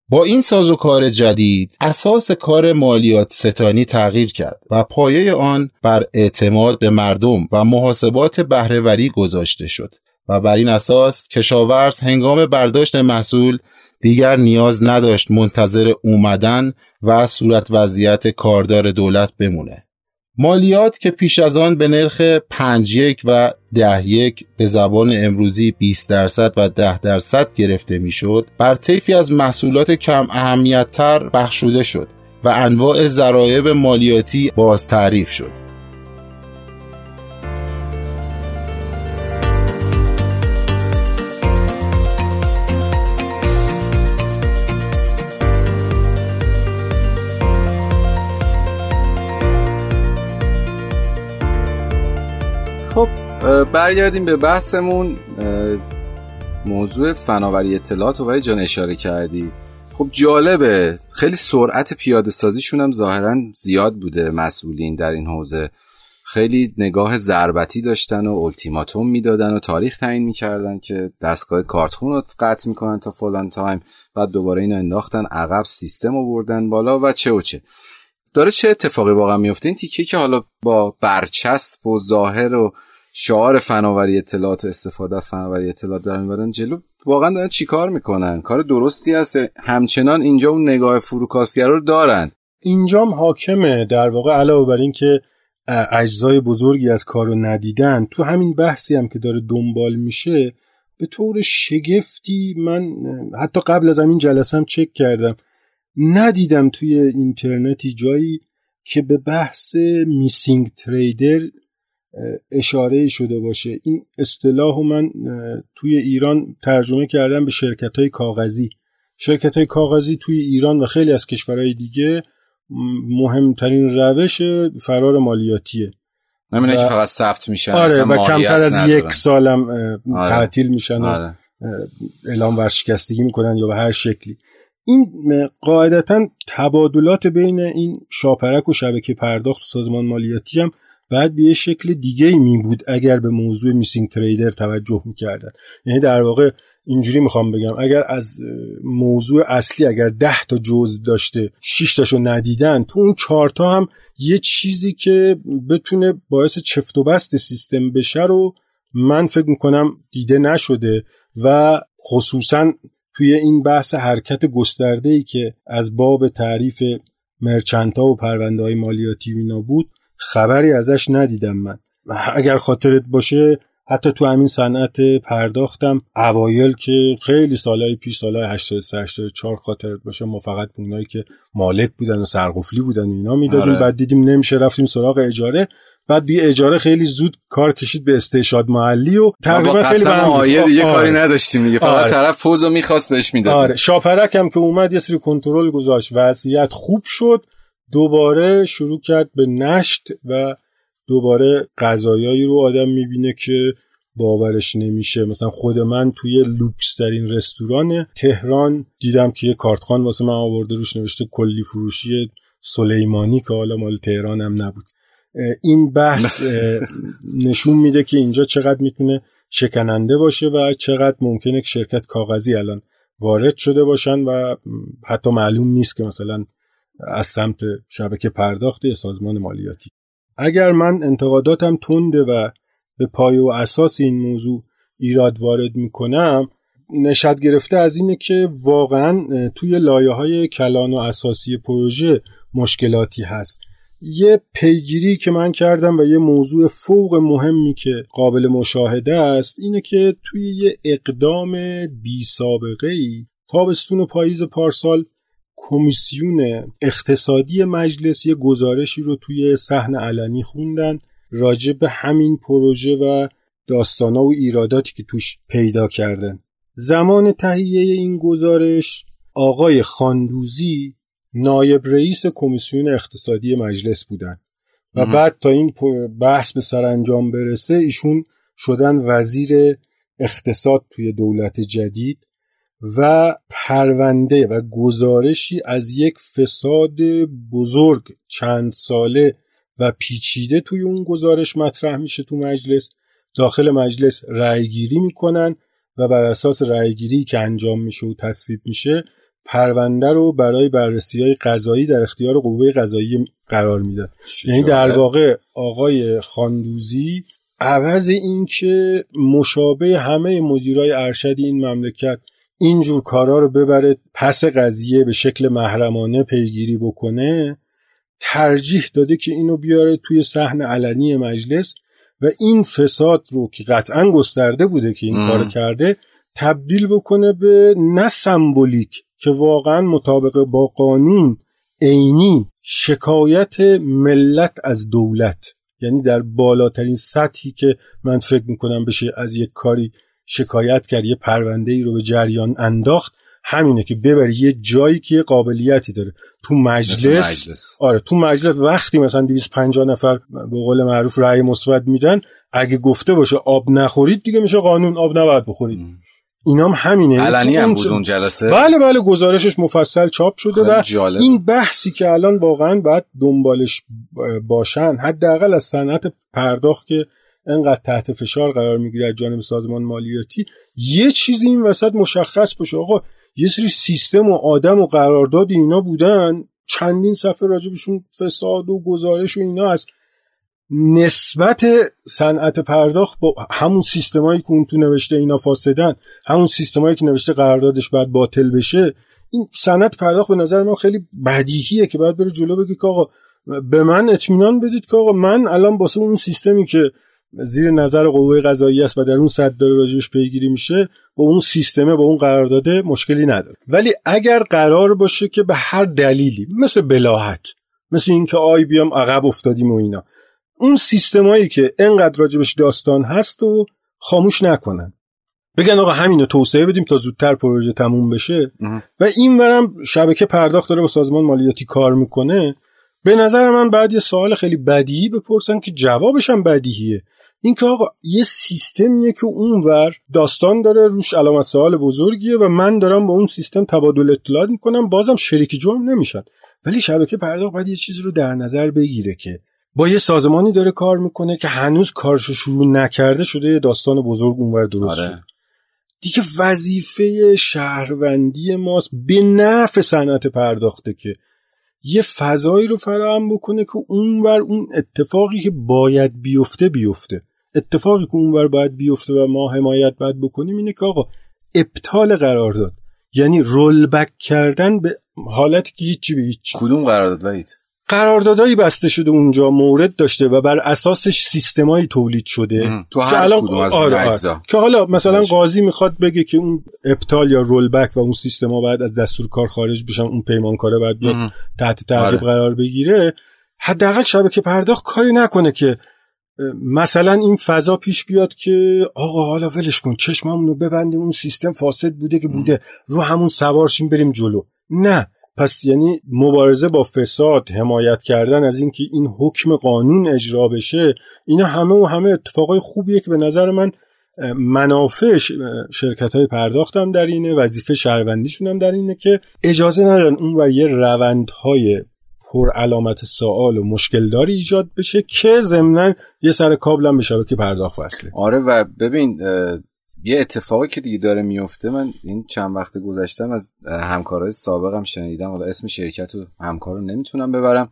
با این سازوکار جدید اساس کار مالیات ستانی تغییر کرد و پایه آن بر اعتماد به مردم و محاسبات بهرهوری گذاشته شد. و بر این اساس کشاورز هنگام برداشت محصول دیگر نیاز نداشت منتظر اومدن و صورت وضعیت کاردار دولت بمونه. مالیات که پیش از آن به نرخ 5 یک و 10 یک به زبان امروزی 20 درصد و 10 درصد گرفته می‌شد بر طیفی از محصولات کم اهمیت تر بخشوده شد و انواع ضرایب مالیاتی باز تعریف شد. برگردیم به بحثمون. موضوع فناوری اطلاعات و جان اشاره کردی. خب جالبه. خیلی سرعت پیاده سازیشون هم ظاهرا زیاد بوده مسئولین در این حوزه. خیلی نگاه ضربتی داشتن و التیماتوم می‌دادن و تاریخ تعیین می‌کردن که دستگاه کارتخون رو قطع می‌کنن تا فلان تایم. بعد دوباره اینو انداختن عقب سیستم آوردن بالا و چه و چه. داره چه اتفاقی واقعا میفته این تیکه که حالا با برچسب و ظاهر و شعار فناوری اطلاعات و استفاده فناوری اطلاعات دارن می‌برن جلو واقعا دارن چیکار می‌کنن؟ کار درستی هست. همچنان اینجا اون نگاه فروکاسگر رو دارن. اینجام حاکمه در واقع علاوه بر اینکه اجزای بزرگی از کارو ندیدن تو همین بحثی هم که داره دنبال میشه به طور شگفتی من حتی قبل از همین جلسم چک کردم. ندیدم توی اینترنتی جایی که به بحث میسینگ تریدر اشاره شده باشه این اصطلاح من توی ایران ترجمه کردم به شرکت های کاغذی شرکت های کاغذی توی ایران و خیلی از کشورهای دیگه مهمترین روش فرار مالیاتیه نمینه که فقط ثبت میشن آره و کمتر از ندارن. یک سالم آره. تعطیل میشن و آره. اعلام ورشکستگی می‌کنن یا به هر شکلی این قاعدتا تبادلات بین این شاپرک و شبکه پرداخت و سازمان مالیاتی هم بعد به یه شکل دیگه ای می بود اگر به موضوع میسینگ تریدر توجه می‌کردن یعنی در واقع اینجوری می‌خوام بگم اگر از موضوع اصلی اگر ده تا جز داشته 6 تاشو ندیدن تو اون چهار تا هم یه چیزی که بتونه باعث چفت و بست سیستم بشه رو من فکر می‌کنم دیده نشده و خصوصا توی این بحث حرکت گسترده ای که از باب تعریف مرچنتا و پرونده های مالیاتی اینا بود خبری ازش ندیدم من. اگر خاطرت باشه حتی تو همین صنعت پرداختم. اوایل که خیلی سالهای پیش سالهای 83 84 خاطرت باشه ما فقط اونایی که مالک بودن و سرقفلی بودن و اینا می‌دادیم. آره. بعد دیدیم نمیشه رفتیم سراغ اجاره. بعد دیگه اجاره خیلی زود کار کشید به استشاد محلی و تقریبا خیلی آیه دیگه آره. کاری نداشتیم دیگه. فقط آره. طرف پوزو می‌خواست بهش می‌داد. آره. شاپرک هم که اومد یه سری کنترل گذاشت. وضعیت خوب شد. دوباره شروع کرد به نشت و دوباره غذایایی رو آدم می‌بینه که باورش نمیشه. مثلا خود من توی لوکس ترین رستوران تهران دیدم که یه کارتخان واسه من آورده روش نوشته کلی فروشی سلیمانی که حالا مال تهران هم نبود. این بحث نشون میده که اینجا چقدر می‌تونه شکننده باشه و چقدر ممکنه که شرکت کاغذی الان وارد شده باشن و حتی معلوم نیست که مثلا از سمت شبکه پرداخت سازمان مالیاتی. اگر من انتقاداتم تنده و به پای و اساس این موضوع ایراد وارد می‌کنم نشد گرفته از اینه که واقعا توی لایه های کلان و اساسی پروژه مشکلاتی هست. یه پیگیری که من کردم و یه موضوع فوق مهمی که قابل مشاهده است اینه که توی یه اقدام بی سابقه ای تابستون و پاییز پارسال کمیسیون اقتصادی مجلس یه گزارشی رو توی صحن علنی خوندن راجع به همین پروژه و داستانا و ایراداتی که توش پیدا کردن. زمان تهیه این گزارش آقای خاندوزی نایب رئیس کمیسیون اقتصادی مجلس بودن و بعد تا این بحث به سرانجام برسه ایشون شدن وزیر اقتصاد توی دولت جدید و پرونده و گزارشی از یک فساد بزرگ چند ساله و پیچیده توی اون گزارش مطرح میشه تو مجلس. داخل مجلس رأیگیری می‌کنن و بر اساس رأیگیری که انجام میشه و تصویب میشه پرونده رو برای بررسی های قضایی در اختیار قوه قضایی قرار میده یعنی در واقع آقای خاندوزی عوض اینکه مشابه همه مدیرای ارشدی این مملکت اینجور کارا رو ببره پس قضیه به شکل محرمانه پیگیری بکنه ترجیح داده که اینو بیاره توی صحن علنی مجلس و این فساد رو که قطعا گسترده بوده که این کار کرده تبدیل بکنه به نه سمبولیک که واقعا مطابق با قانون عینی شکایت ملت از دولت یعنی در بالاترین سطحی که من فکر می‌کنم بشه از یک کاری شکایت کرد یه پرونده ای رو به جریان انداخت. همینه که ببری یه جایی که قابلیتی داره. تو مجلس, مجلس. آره تو مجلس وقتی مثلا 250 نفر به قول معروف رأی مثبت میدن اگه گفته باشه آب نخورید دیگه میشه قانون آب نباید بخورید. اینام همینه. علنی هم بود اون جلسه؟ بله بله گزارشش مفصل چاپ شده و جالب. این بحثی که الان واقعا باید دنبالش باشن حداقل از صنعت پرداخت که انقدر تحت فشار قرار می‌گیره از جانب سازمان مالیاتی یه چیزی این وسط مشخص باشه. آقا یه سری سیستم و آدم و قرارداد اینا بودن چندین صفحه راجبشون فساد و گزارش و اینا هست. نسبت صنعت پرداخت با همون سیستمایی که اون تو نوشته اینا فاسدن همون سیستمایی که نوشته قراردادش باید باطل بشه این صنعت پرداخت به نظر من خیلی بدیهیه که باید بره جلو بگی که آقا به من اطمینان بدید که آقا من الان واسه اون سیستمی که زیر نظر قوه قضایی است و در اون صد داره راجبش پیگیری میشه با اون سیستمه با اون قرارداده مشکلی نداره. ولی اگر قرار باشه که به هر دلیلی مثل بلاحت مثل اینکه آی بیام عقب افتادیم و اینا اون سیستمایی که انقدر راجبش داستان هست و خاموش نکنن. بگن آقا همینو توسعه بدیم تا زودتر پروژه تموم بشه. و این ورم شبکه پرداخت داره با سازمان مالیاتی کار می‌کنه. به نظر من بعد یه سوال خیلی بدیهی بپرسن که جوابش هم بدیهیه. این که آقا یه سیستمیه که اونور داستان داره روش علامت سوال بزرگیه و من دارم با اون سیستم تبادل اطلاعات می‌کنم بازم شریک جرم نمیشن. ولی شبکه پرداخت باید یه چیزی رو در نظر بگیره که با یه سازمانی داره کار می‌کنه که هنوز کارشو شروع نکرده شده یه داستان بزرگ اونور درست آره. شد دیگه وظیفه شهروندی ماست به نفع صنعت پرداخته که یه فضایی رو فراهم بکنه که اونور اون اتفاقی که باید بیفته بیفته. اتفاقی که اونور باید بیفته و ما حمایت باید بکنیم اینه که آقا ابطال قرارداد یعنی رول بک کردن به حالتی که هیچی به هیچ کدوم قرارداد وید قراردادایی بسته شده اونجا مورد داشته و بر اساسش سیستمایی تولید شده. تو هر الان کدوم از آره, آره. که حالا مثلا قاضی می‌خواد بگه که اون ابطال یا رول بک و اون سیستما باید از دستور کار خارج بشن اون پیمانکاره باید بیاد تحت تعقیب آره. قرار بگیره حداقل شبکه پرداخت کاری نکنه که مثلا این فضا پیش بیاد که آقا حالا ولش کن چشممون رو ببندیم اون سیستم فاسد بوده که بوده رو همون سوارشیم بریم جلو. نه پس یعنی مبارزه با فساد حمایت کردن از اینکه این حکم قانون اجرا بشه اینا همه و همه اتفاقای خوبیه که به نظر من منافع شرکت های پرداختم در اینه وظیفه شهروندیشون هم در اینه که اجازه ندارن اون و یه روندهای پر علامت سوال و مشکلداری ایجاد بشه که ضمنا یه سر کابلم به شبکه پرداخت وصله آره و ببین یه اتفاقی که دیگه داره میفته من این چند وقت گذشتم از همکارای سابقم شنیدم حالا اسم شرکت و همکار رو نمی‌تونم ببرم.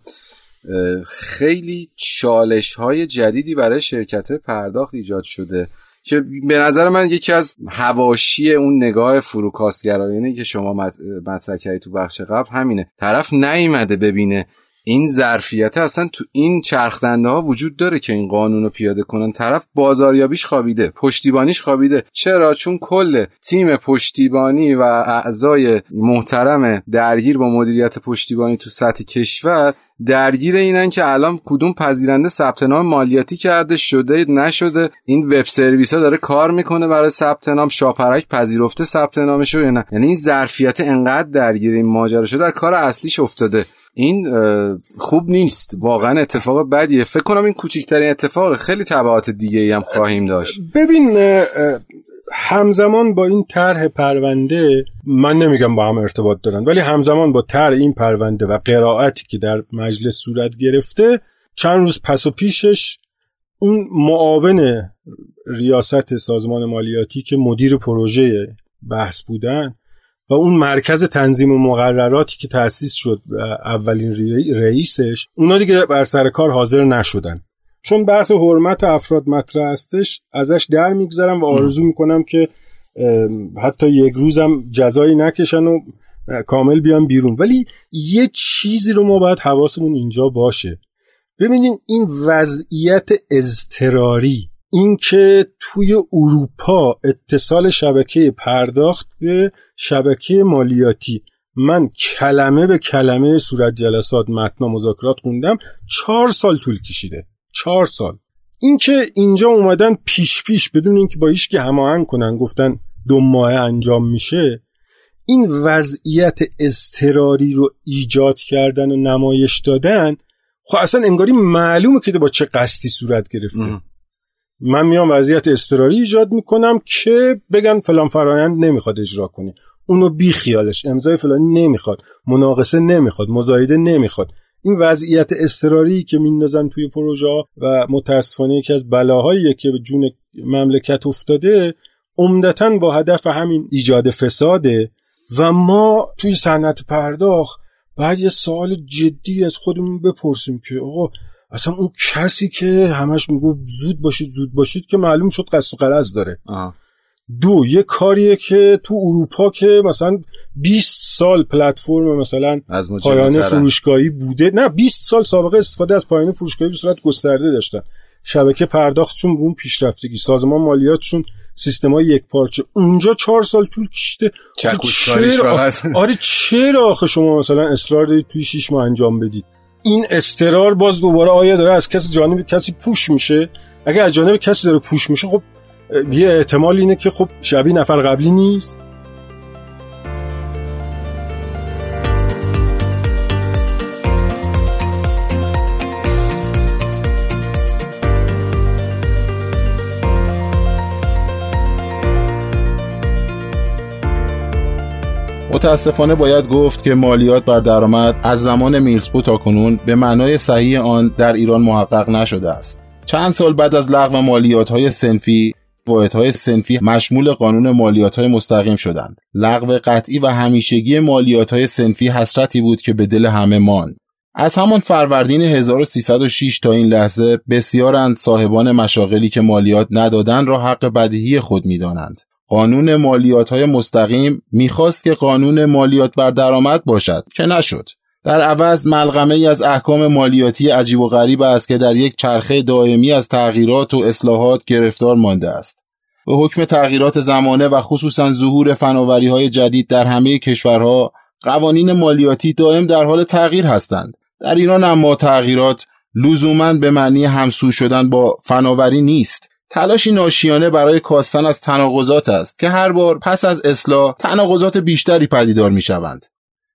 خیلی چالش های جدیدی برای شرکت پرداخت ایجاد شده. که به نظر من یکی از هواشی اون نگاه فروکاستگرایانه که شما مطرح کردی تو بخش قبل همینه. طرف نیومده ببینه این ظرفیت اصلا تو این چرخدنده ها وجود داره که این قانون رو پیاده کنن. طرف بازاریابیش خوابیده پشتیبانیش خوابیده. چرا؟ چون کل تیم پشتیبانی و اعضای محترم درگیر با مدیریت پشتیبانی تو سطح کشور درگیر اینن که الان کدوم پذیرنده ثبت نام مالیاتی کرده شده نشده. این وب سرویس ها داره کار می‌کنه برای ثبت نام. شاپرک پذیرفته ثبت نامش یا نه. یعنی این ظرفیت انقدر درگیر این ماجرا شده کار اصلیش افتاده. این خوب نیست. واقعا اتفاق بدیه. فکر کنم این کوچکترین اتفاق خیلی تبعات دیگه ای هم خواهیم داشت. ببین همزمان با این طرح پرونده من نمیگم با هم ارتباط دارن ولی همزمان با تر این پرونده و قرائتی که در مجلس صورت گرفته چند روز پس و پیشش اون معاون ریاست سازمان مالیاتی که مدیر پروژه بحث بودن و اون مرکز تنظیم و مقرراتی که تأسیس شد اولین رئیسش اونا دیگه بر سر کار حاضر نشدن. چون بحث حرمت افراد مطرح هستش ازش در میگذرم و آرزو می‌کنم که حتی یک روزم جزایی نکشن و کامل بیان بیرون. ولی یه چیزی رو ما باید حواسمون اینجا باشه. ببینین این وضعیت اضطراری اینکه توی اروپا اتصال شبکه پرداخت به شبکه مالیاتی. من کلمه به کلمه صورت جلسات متن مذاکرات خوندم. چهار سال طول کشیده. چهار سال. اینکه اینجا اومدن پیش پیش بدون اینکه با هیچ که هماهنگ کنن گفتن دو ماه انجام میشه این وضعیت اضطراری رو ایجاد کردن و نمایش دادن خب اصلا انگاری معلومه که با چه قصدی صورت گرفته. من میام وضعیت اضطراری ایجاد می‌کنم که بگن فلان فرایند نمی‌خواد اجرا کنه. اونو بی خیالش امضای فلانی نمی‌خواد مناقصه نمی‌خواد مزایده نمی‌خواد. این وضعیت اضطراری که میندازن توی پروژه و متاسفانه یکی از بلاهایی که به جون مملکت افتاده عمدتا با هدف همین ایجاد فساده و ما توی صنعت پرداخت باید یه سوال جدی از خودمون بپرسیم که آقا اصلا اون کسی که همش میگو زود باشید زود باشید که معلوم شد قصد و قرض داره. دو یه کاریه که تو اروپا که مثلا 20 سال پلتفرم مثلا از پایانه فروشگاهی بوده. نه 20 سال سابقه استفاده از پایانه فروشگاهی به صورت گسترده داشتن. شبکه پرداختشون اون پیشرفتگی سازمان مالیاتشون سیستمای یک پارچه. اونجا چهار سال طول کشیده. چرا؟ آره چرا آخه شما مثلا اصرار دارید توی شیش ماه انجام بدید؟ این استرار باز دوباره آیا داره از کسی جانب کسی پوش میشه؟ اگه از جانب کسی داره پوش میشه خب یه احتمال اینه که خب شبیه نفر قبلی نیست. متاسفانه باید گفت که مالیات بر درآمد از زمان میرسپو تا کنون به معنای صحیح آن در ایران محقق نشده است. چند سال بعد از لغو مالیات های سنفی های سنفی مشمول قانون مالیات های مستقیم شدند. لغو قطعی و همیشگی مالیات های سنفی حسرتی بود که به دل همه ماند. از همان فروردین 1306 تا این لحظه بسیارند صاحبان مشاغلی که مالیات ندادن را حق بدهی خود می‌دانند. قانون مالیات های مستقیم می‌خواست که قانون مالیات بر درآمد باشد که نشد. در عوض ملغمه ای از احکام مالیاتی عجیب و غریب است که در یک چرخه دائمی از تغییرات و اصلاحات گرفتار مانده است. به حکم تغییرات زمانه و خصوصا ظهور فناوری های جدید در همه کشورها قوانین مالیاتی دائم در حال تغییر هستند. در ایران اما تغییرات لزوما به معنی همسو شدن با فناوری نیست تلاشی ناشیانه برای کاستن از تناقضات است که هر بار پس از اصلاح تناقضات بیشتری پدیدار می شوند.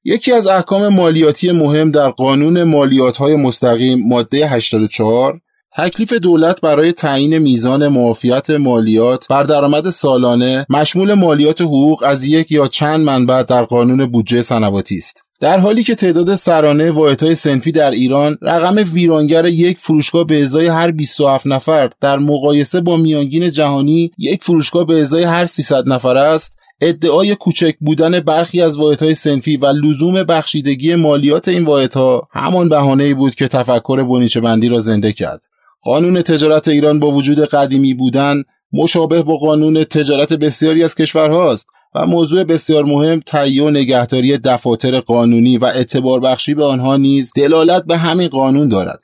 یکی از احکام مالیاتی مهم در قانون مالیات های مستقیم ماده 84 تکلیف دولت برای تعیین میزان معافیت مالیات بر درآمد سالانه مشمول مالیات حقوق از یک یا چند منبع در قانون بودجه سنواتی است. در حالی که تعداد سرانه واحدهای سنفی در ایران رقم ویرانگر یک فروشگاه به ازای هر 27 نفر در مقایسه با میانگین جهانی یک فروشگاه به ازای هر 300 نفر است ادعای کوچک بودن برخی از واحدهای سنفی و لزوم بخشیدگی مالیات این واحدها همان بهانه‌ای بود که تفکر بنیچه بندی را زنده کرد. قانون تجارت ایران با وجود قدیمی بودن مشابه با قانون تجارت بسیاری از کشورهاست. و موضوع بسیار مهم تهیه و نگهداری دفاتر قانونی و اعتبار بخشی به آنها نیز دلالت به همین قانون دارد.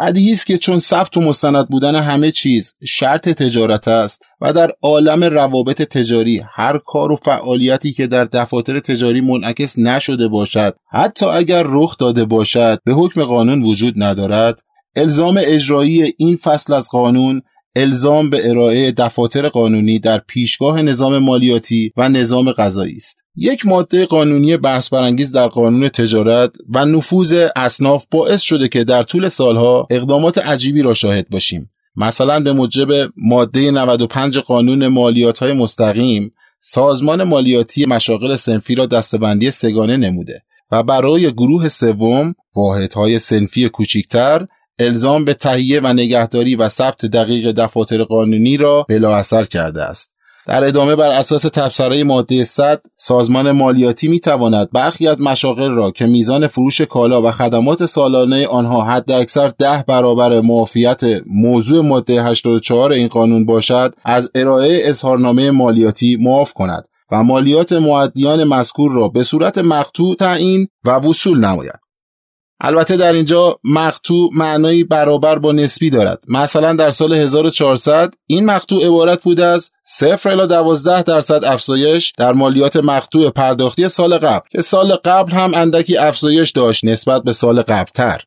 بدیهی است که چون ثبت و مستند بودن همه چیز شرط تجارت است و در عالم روابط تجاری هر کار و فعالیتی که در دفاتر تجاری منعکس نشده باشد حتی اگر رخ داده باشد به حکم قانون وجود ندارد الزام اجرایی این فصل از قانون الزام به ارائه دفاتر قانونی در پیشگاه نظام مالیاتی و نظام قضایی است. یک ماده قانونی بحث برانگیز در قانون تجارت و نفوذ اصناف باعث شده که در طول سالها اقدامات عجیبی را شاهد باشیم. مثلا به موجب ماده 95 قانون مالیات های مستقیم سازمان مالیاتی مشاغل سنفی را دستبندی سگانه نموده و برای گروه سوم واحدهای سنفی کوچکتر الزام به تهیه و نگهداری و ثبت دقیق دفاتر قانونی را بلا اثر کرده است. در ادامه بر اساس تبصره ماده 100 سازمان مالیاتی می تواند برخی از مشاغل را که میزان فروش کالا و خدمات سالانه آنها حد اکثر ده برابر معافیت موضوع ماده 84 این قانون باشد از ارائه اظهارنامه مالیاتی معاف کند و مالیات معدیان مذکور را به صورت مقطوع تعیین و وصول نماید. البته در اینجا مقطوع معنایی برابر با نسبی دارد. مثلا در سال 1400 این مقطوع عبارت بود از 0 الی 12 درصد افزایش در مالیات مقطوع پرداختی سال قبل که سال قبل هم اندکی افزایش داشت نسبت به سال قبلتر.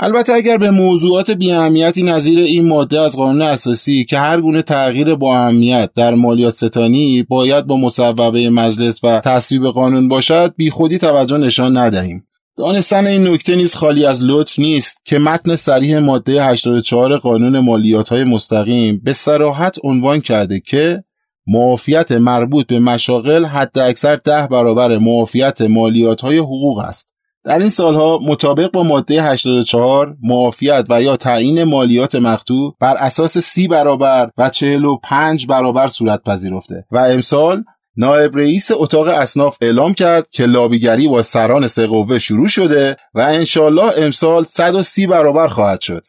البته اگر به موضوعات بیاهمیتی نظیر این ماده از قانون اساسی که هر گونه تغییر با اهمیت در مالیات ستانی باید با مصوبه مجلس و تصویب قانون باشد بی خودی توجه نشان ندهیم. دانستن این نکته نیز خالی از لطف نیست که متن صریح ماده 84 قانون مالیات های مستقیم به سراحت عنوان کرده که معافیت مربوط به مشاغل حد اکثر ده برابر معافیت مالیات های حقوق است. در این سالها مطابق با ماده 84 معافیت و یا تعیین مالیات مقطوع بر اساس سی برابر و 45 برابر صورت پذیرفته و امسال نایب رئیس اتاق اصناف اعلام کرد که لابیگری با سران سه شروع شده و انشالله امسال 130 برابر خواهد شد.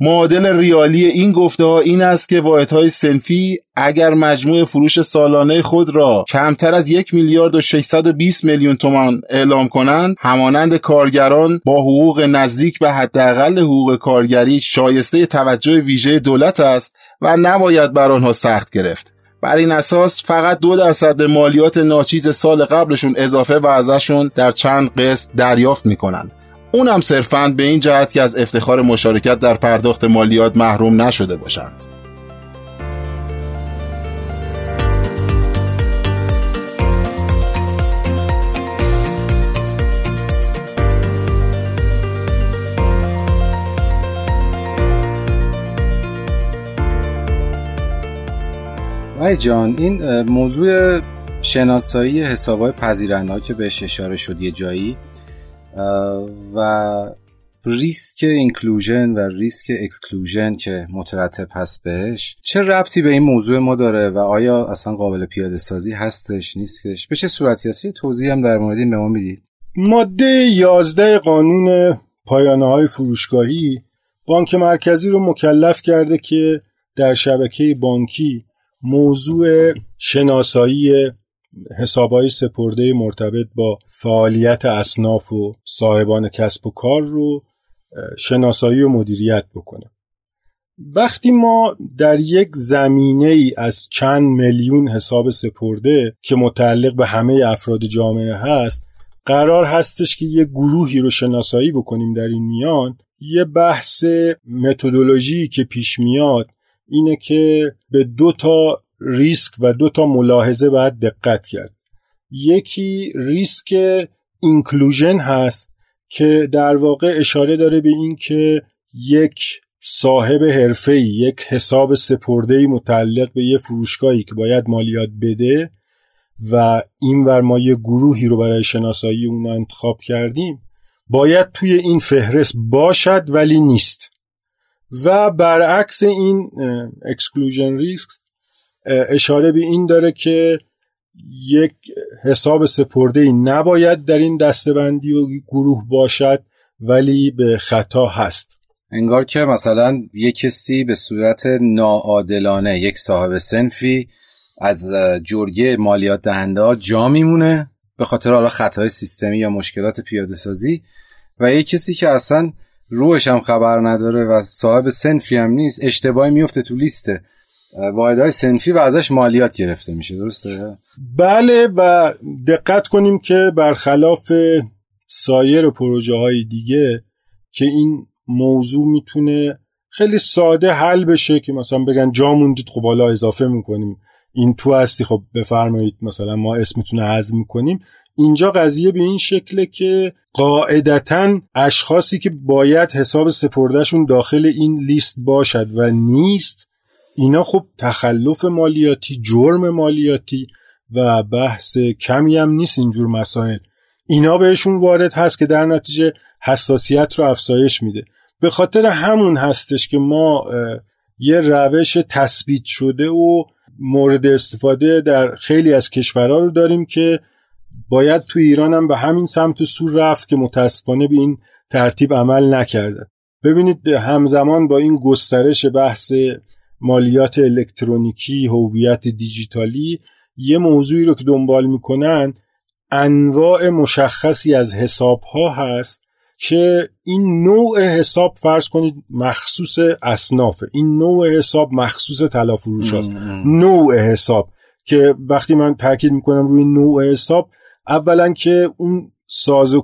معادل ریالی این گفته ها این است که واحدهای سنفی اگر مجموع فروش سالانه خود را کمتر از یک میلیارد و 620 میلیون تومان اعلام کنند همانند کارگران با حقوق نزدیک به حداقل حقوق کارگری شایسته توجه ویژه دولت است و نباید بر آنها سخت گرفت بر این اساس فقط دو درصد به مالیات ناچیز سال قبلشون اضافه و ازشون در چند قسط دریافت می‌کنن. اونم صرفاً به این جهت که از افتخار مشارکت در پرداخت مالیات محروم نشده باشند. وای جان این موضوع شناسایی حسابهای پذیرنده که بهش اشاره شد یه جایی و risk inclusion و risk exclusion که مترتب هست بهش. چه ربطی به این موضوع ما داره و آیا اصلا قابل پیاده سازی هستش نیستش؟ به چه صورتی هست؟ یه توضیح هم در مورد این به ما می‌دید. ماده 11 قانون پایانه های فروشگاهی بانک مرکزی رو مکلف کرده که در شبکه بانکی موضوع شناسایی حسابهای سپرده مرتبط با فعالیت اصناف و صاحبان کسب و کار رو شناسایی و مدیریت بکنه. وقتی ما در یک زمینه ای از چند میلیون حساب سپرده که متعلق به همه افراد جامعه هست قرار هستش که یه گروهی رو شناسایی بکنیم در این میان یه بحث متدولوژی که پیش میاد اینه که به دو تا ریسک و دو تا ملاحظه باید دقت کرد. یکی ریسک اینکلوژن هست که در واقع اشاره داره به این که یک صاحب حرفه یک حساب سپرده متعلق به یه فروشگاهی که باید مالیات بده و این ور ما یه گروهی رو برای شناسایی اون انتخاب کردیم باید توی این فهرست باشد ولی نیست. و برعکس این اکسکلوژن ریسک اشاره به این داره که یک حساب سپرده ای نباید در این دستبندی و گروه باشد ولی به خطا هست. انگار که مثلا یک کسی به صورت ناعادلانه یک صاحب سنفی از جرگه مالیات دهنده جا میمونه به خاطر حالا خطای سیستمی یا مشکلات پیاده سازی و یک کسی که اصلا روش هم خبر نداره و صاحب سنفی هم نیست اشتباهی میفته تو لیسته. واحدهای سنفی و ازش مالیات گرفته میشه درسته؟ بله و دقت کنیم که برخلاف سایر پروژه های دیگه که این موضوع می‌تونه خیلی ساده حل بشه که مثلا بگن جا موندید خب حالا اضافه می‌کنیم. این تو هستی خب بفرمایید مثلا ما اسمتون حذف می‌کنیم. اینجا قضیه به این شکله که قاعدتا اشخاصی که باید حساب سپردهشون داخل این لیست باشد و نیست اینا خب تخلف مالیاتی جرم مالیاتی و بحث کمی هم نیست اینجور مسائل. اینا بهشون وارد هست که در نتیجه حساسیت رو افزایش میده. به خاطر همون هستش که ما یه روش تثبیت شده و مورد استفاده در خیلی از کشورها رو داریم که باید تو ایران هم به همین سمت سور رفت که متاسفانه به این ترتیب عمل نکرده. ببینید همزمان با این گسترش بحث مالیات الکترونیکی هویت دیجیتالی یه موضوعی رو که دنبال می‌کنن انواع مشخصی از حساب ها هست که این نوع حساب فرض کنید مخصوص اصنافه. این نوع حساب مخصوص تلافروش هست نوع حساب که وقتی من تاکید می‌کنم روی نوع حساب اولا که اون ساز و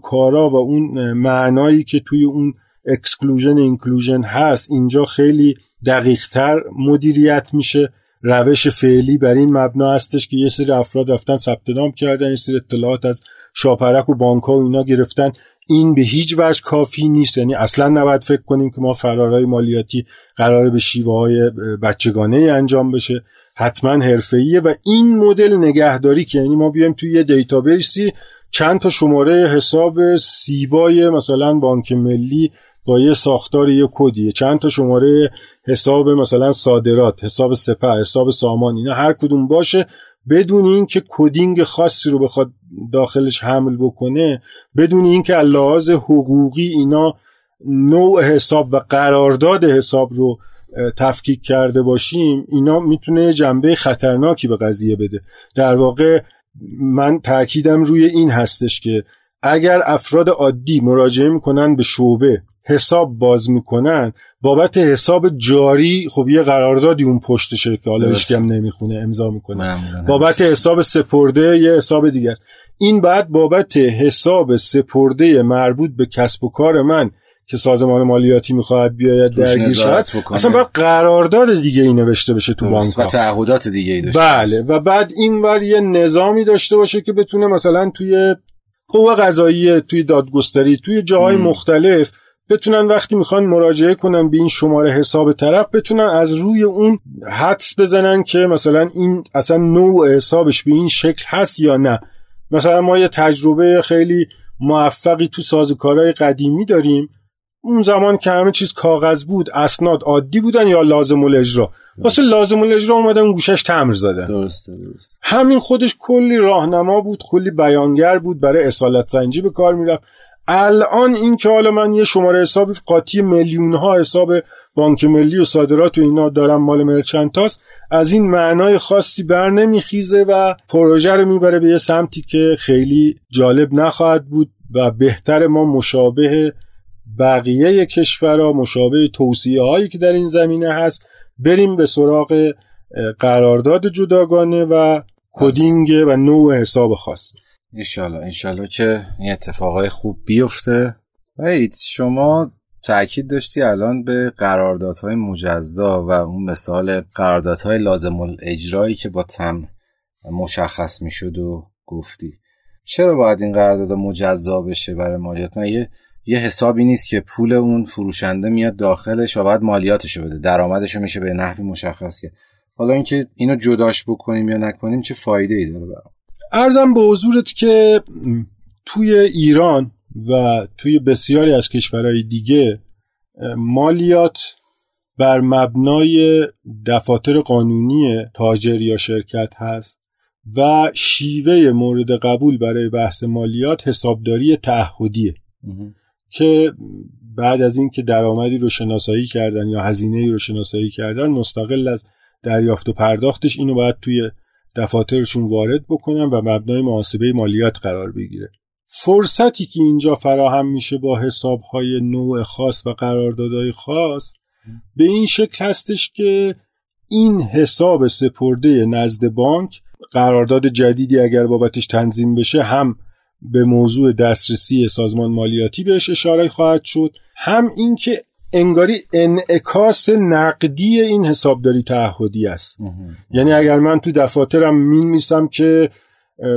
اون معنایی که توی اون اکسکلوژن اینکلوژن هست اینجا خیلی دقیقتر مدیریت میشه. روش فعلی بر این مبنا هستش که یه سری افراد رفتن ثبت نام کردن یه سری اطلاعات از شاپرک و بانک ها و اینا گرفتن. این به هیچ وجه کافی نیست. یعنی اصلا نباید فکر کنیم که ما فرارهای مالیاتی قراره به شیوه های بچگانه انجام بشه. حتما حرفه‌ایه و این مدل نگهداری که یعنی ما بیایم توی یه database ی چند تا شماره حساب سیبای مثلا بانک ملی با یه ساختار یه کدیه. چند تا شماره حساب مثلا صادرات حساب سپه حساب سامان اینا هر کدوم باشه بدون اینکه کدینگ خاصی رو بخواد داخلش حمل بکنه بدون اینکه لحاظ حقوقی اینا نوع حساب و قرارداد حساب رو تفکیک کرده باشیم اینا می‌تونه جنبه خطرناکی به قضیه بده. در واقع من تاکیدم روی این هستش که اگر افراد عادی مراجعه می‌کنن به شعبه حساب باز می‌کنن بابت حساب جاری خب یه قراردادی اون پشتشه که حالا هم نمی‌خونه امضا می‌کنه. بابت حساب سپرده یه حساب دیگه این بعد بابت حساب سپرده مربوط به کسب و کار من که سازمان مالیاتی می‌خواهد بیاید درگیر شود. اصلا باید قرارداد دیگه ای نوشته بشه تو بانک و تعهدات دیگه ای داشته بله. و بعد این بر یه نظامی داشته باشه که بتونه مثلا توی قوه قضایی توی دادگستری توی جاهای مختلف بتونن وقتی می‌خوان مراجعه کنن به این شماره حساب طرف بتونن از روی اون حدس بزنن که مثلا این اصلا نوع حسابش به این شکل هست یا نه. مثلا ما یه تجربه خیلی موفقی تو سازوکارهای قدیمی داریم. اون زمان که همه چیز کاغذ بود اسناد عادی بودن یا لازم الاجرا؟ واسه لازم الاجرا اومدن گوشش تمر زدن. درسته درست همین خودش کلی راهنما بود کلی بیانگر بود برای اصالت سنجی به کار می‌رفت. الان این که حالا من یه شماره حساب قاطی میلیون ها حساب بانک ملی و صادرات و اینا دارم مال مرچنتاست از این معنای خاصی بر نمیخیزه و پروژه رو می‌بره به یه سمتی که خیلی جالب نخواهد بود و بهتر ما مشابه بقیه کشورها مشابه توصیه هایی که در این زمینه هست بریم به سراغ قرارداد جداگانه و کدینگ و نوع حساب خاص. انشالله انشالله که این اتفاقای خوب بیفته. وید شما تاکید داشتی الان به قراردادهای مجزا و اون مثال قراردادهای لازم الاجرایی که با تم مشخص می‌شد و گفتی. چرا باید این قرارداد مجزا بشه برای مالیات؟ من یه حسابی نیست که پول اون فروشنده میاد داخلش و بعد مالیاتشو بده. درآمدشو میشه به نحوی مشخص کرد. حالا اینکه اینو جداش بکنیم یا نکنیم چه فایده ای داره برام؟ ارزم به حضورت که توی ایران و توی بسیاری از کشورهای دیگه مالیات بر مبنای دفاتر قانونی تاجر یا شرکت هست و شیوه مورد قبول برای بحث مالیات حسابداری تعهدیه. که بعد از اینکه درآمدی رو شناسایی کردن یا هزینه رو شناسایی کردن مستقل از دریافت و پرداختش اینو باید توی دفاترشون وارد بکنن و مبنای محاسبه مالیات قرار بگیره. فرصتی که اینجا فراهم میشه با حسابهای نوع خاص و قراردادهای خاص به این شکل هستش که این حساب سپرده نزد بانک قرارداد جدیدی اگر بابتش تنظیم بشه هم به موضوع دسترسی سازمان مالیاتی بهش اشاره خواهد شد. هم اینکه انگاری انعکاس نقدی این حسابداری تعهدی است. یعنی اگر من تو دفاترم میمیسم که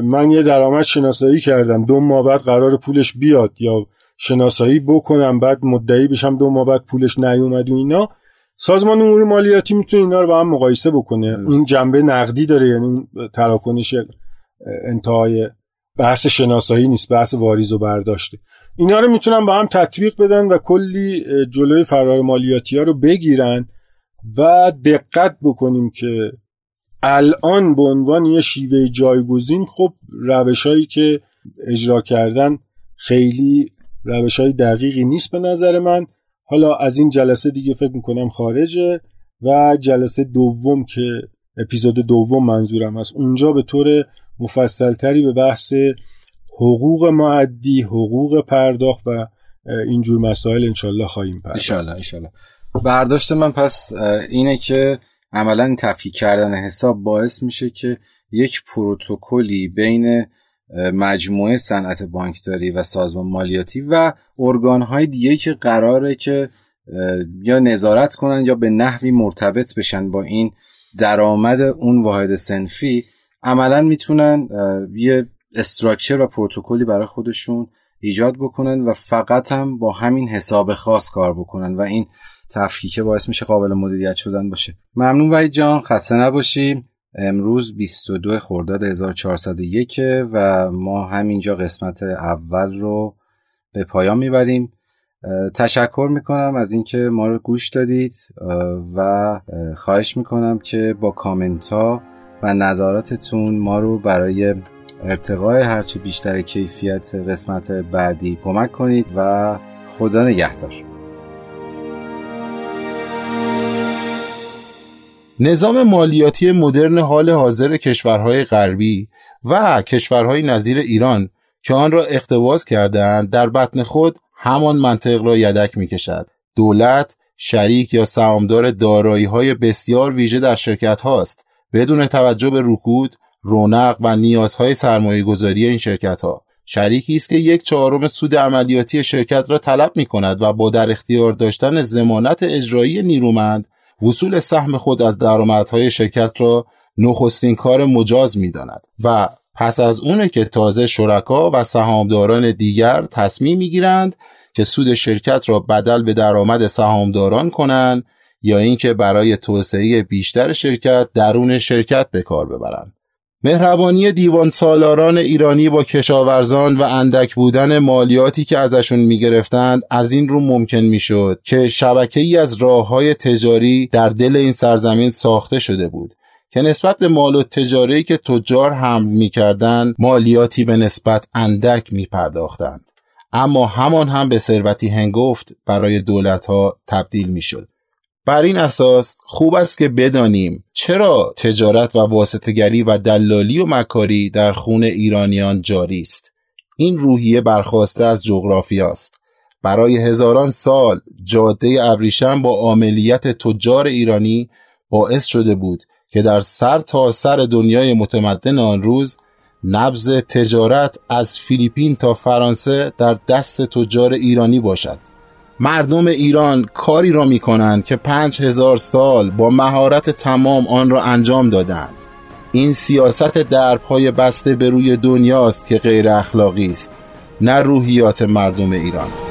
من یه درآمد شناسایی کردم دو ماه بعد قرار پولش بیاد یا شناسایی بکنم بعد مدعی بشم دو ماه بعد پولش نیومد و اینا سازمان امور مالیاتی می‌تونه اینا رو با هم مقایسه بکنه. این جنبه نقدی داره یعنی تراکنش انتهای بحث شناسایی نیست بحث واریز و برداشته. اینا رو می‌تونن با هم تطبیق بدن و کلی جلوی فرار مالیاتی ها رو بگیرن و دقت بکنیم که الان به عنوان یه شیوه جایگزین خب روش هایی که اجرا کردن خیلی روش های دقیقی نیست به نظر من. حالا از این جلسه دیگه فکر می‌کنم خارجه و جلسه دوم که اپیزود دوم منظورم هست اونجا به طور مفصلتری به بحث حقوق معدی حقوق پرداخت و اینجور مسائل انشالله خواهیم پرداخت. انشالله انشالله برداشت من پس اینه که عملا تفکیک کردن حساب باعث میشه که یک پروتکلی بین مجموعه صنعت بانکداری و سازمان مالیاتی و ارگانهای دیگه که قراره که یا نظارت کنن یا به نحوی مرتبط بشن با این درآمد اون واحد سنفی عملا می‌تونن یه استراکچر و پروتکلی برای خودشون ایجاد بکنن و فقط هم با همین حساب خاص کار بکنن و این تفکیک باعث میشه قابل مدیریت شدن باشه. ممنون وحید جان خسته نباشی امروز 22 خرداد 1401 و ما همینجا قسمت اول رو به پایان می‌بریم. تشکر می‌کنم از اینکه ما رو گوش دادید و خواهش می‌کنم که با کامنت ها و نظراتتون ما رو برای ارتقای هرچه بیشتر کیفیت قسمت بعدی کمک کنید و خدا نگهدار نظام مالیاتی مدرن حال حاضر کشورهای غربی و کشورهای نظیر ایران که آن را اقتباس کردند در بطن خود همان منطق را یدک می کشد. دولت شریک یا سهامدار دارایی های بسیار ویژه در شرکت هاست بدون توجه به رکود، رونق و نیازهای سرمایه گذاری این شرکت ها. شریکی است که یک چهارم سود عملیاتی شرکت را طلب می کند و با در اختیار داشتن زمانت اجرایی نیرومند وصول سهم خود از درآمدهای شرکت را نخستین کار مجاز می داند و پس از اونه که تازه شرکا و سهامداران دیگر تصمیم می‌گیرند که سود شرکت را بدل به درآمد سهامداران کنند یا اینکه برای توسعه بیشتر شرکت درون شرکت به کار ببرند. مهربانی دیوان سالاران ایرانی با کشاورزان و اندک بودن مالیاتی که ازشون می‌گرفتند از این رو ممکن می‌شد که شبکه ای از راه های تجاری در دل این سرزمین ساخته شده بود که نسبت به مال و تجاری که تجار حمل می‌کردند مالیاتی به نسبت اندک میپرداختند اما همان هم به ثروتی هنگفت برای دولت ها تبدیل می‌شد بر این اساس خوب است که بدانیم چرا تجارت و واسطگری و دلالی و مکاری در خون ایرانیان جاری است. این روحیه برخواسته از جغرافیا است. برای هزاران سال جاده ابریشم با عملیت تجار ایرانی باعث شده بود که در سر تا سر دنیای متمدن آن روز نبز تجارت از فیلیپین تا فرانسه در دست تجار ایرانی باشد. مردم ایران کاری را می کنند که پنج هزار سال با مهارت تمام آن را انجام دادند. این سیاست درپای بسته به روی دنیاست که غیر اخلاقی است نه روحیات مردم ایران.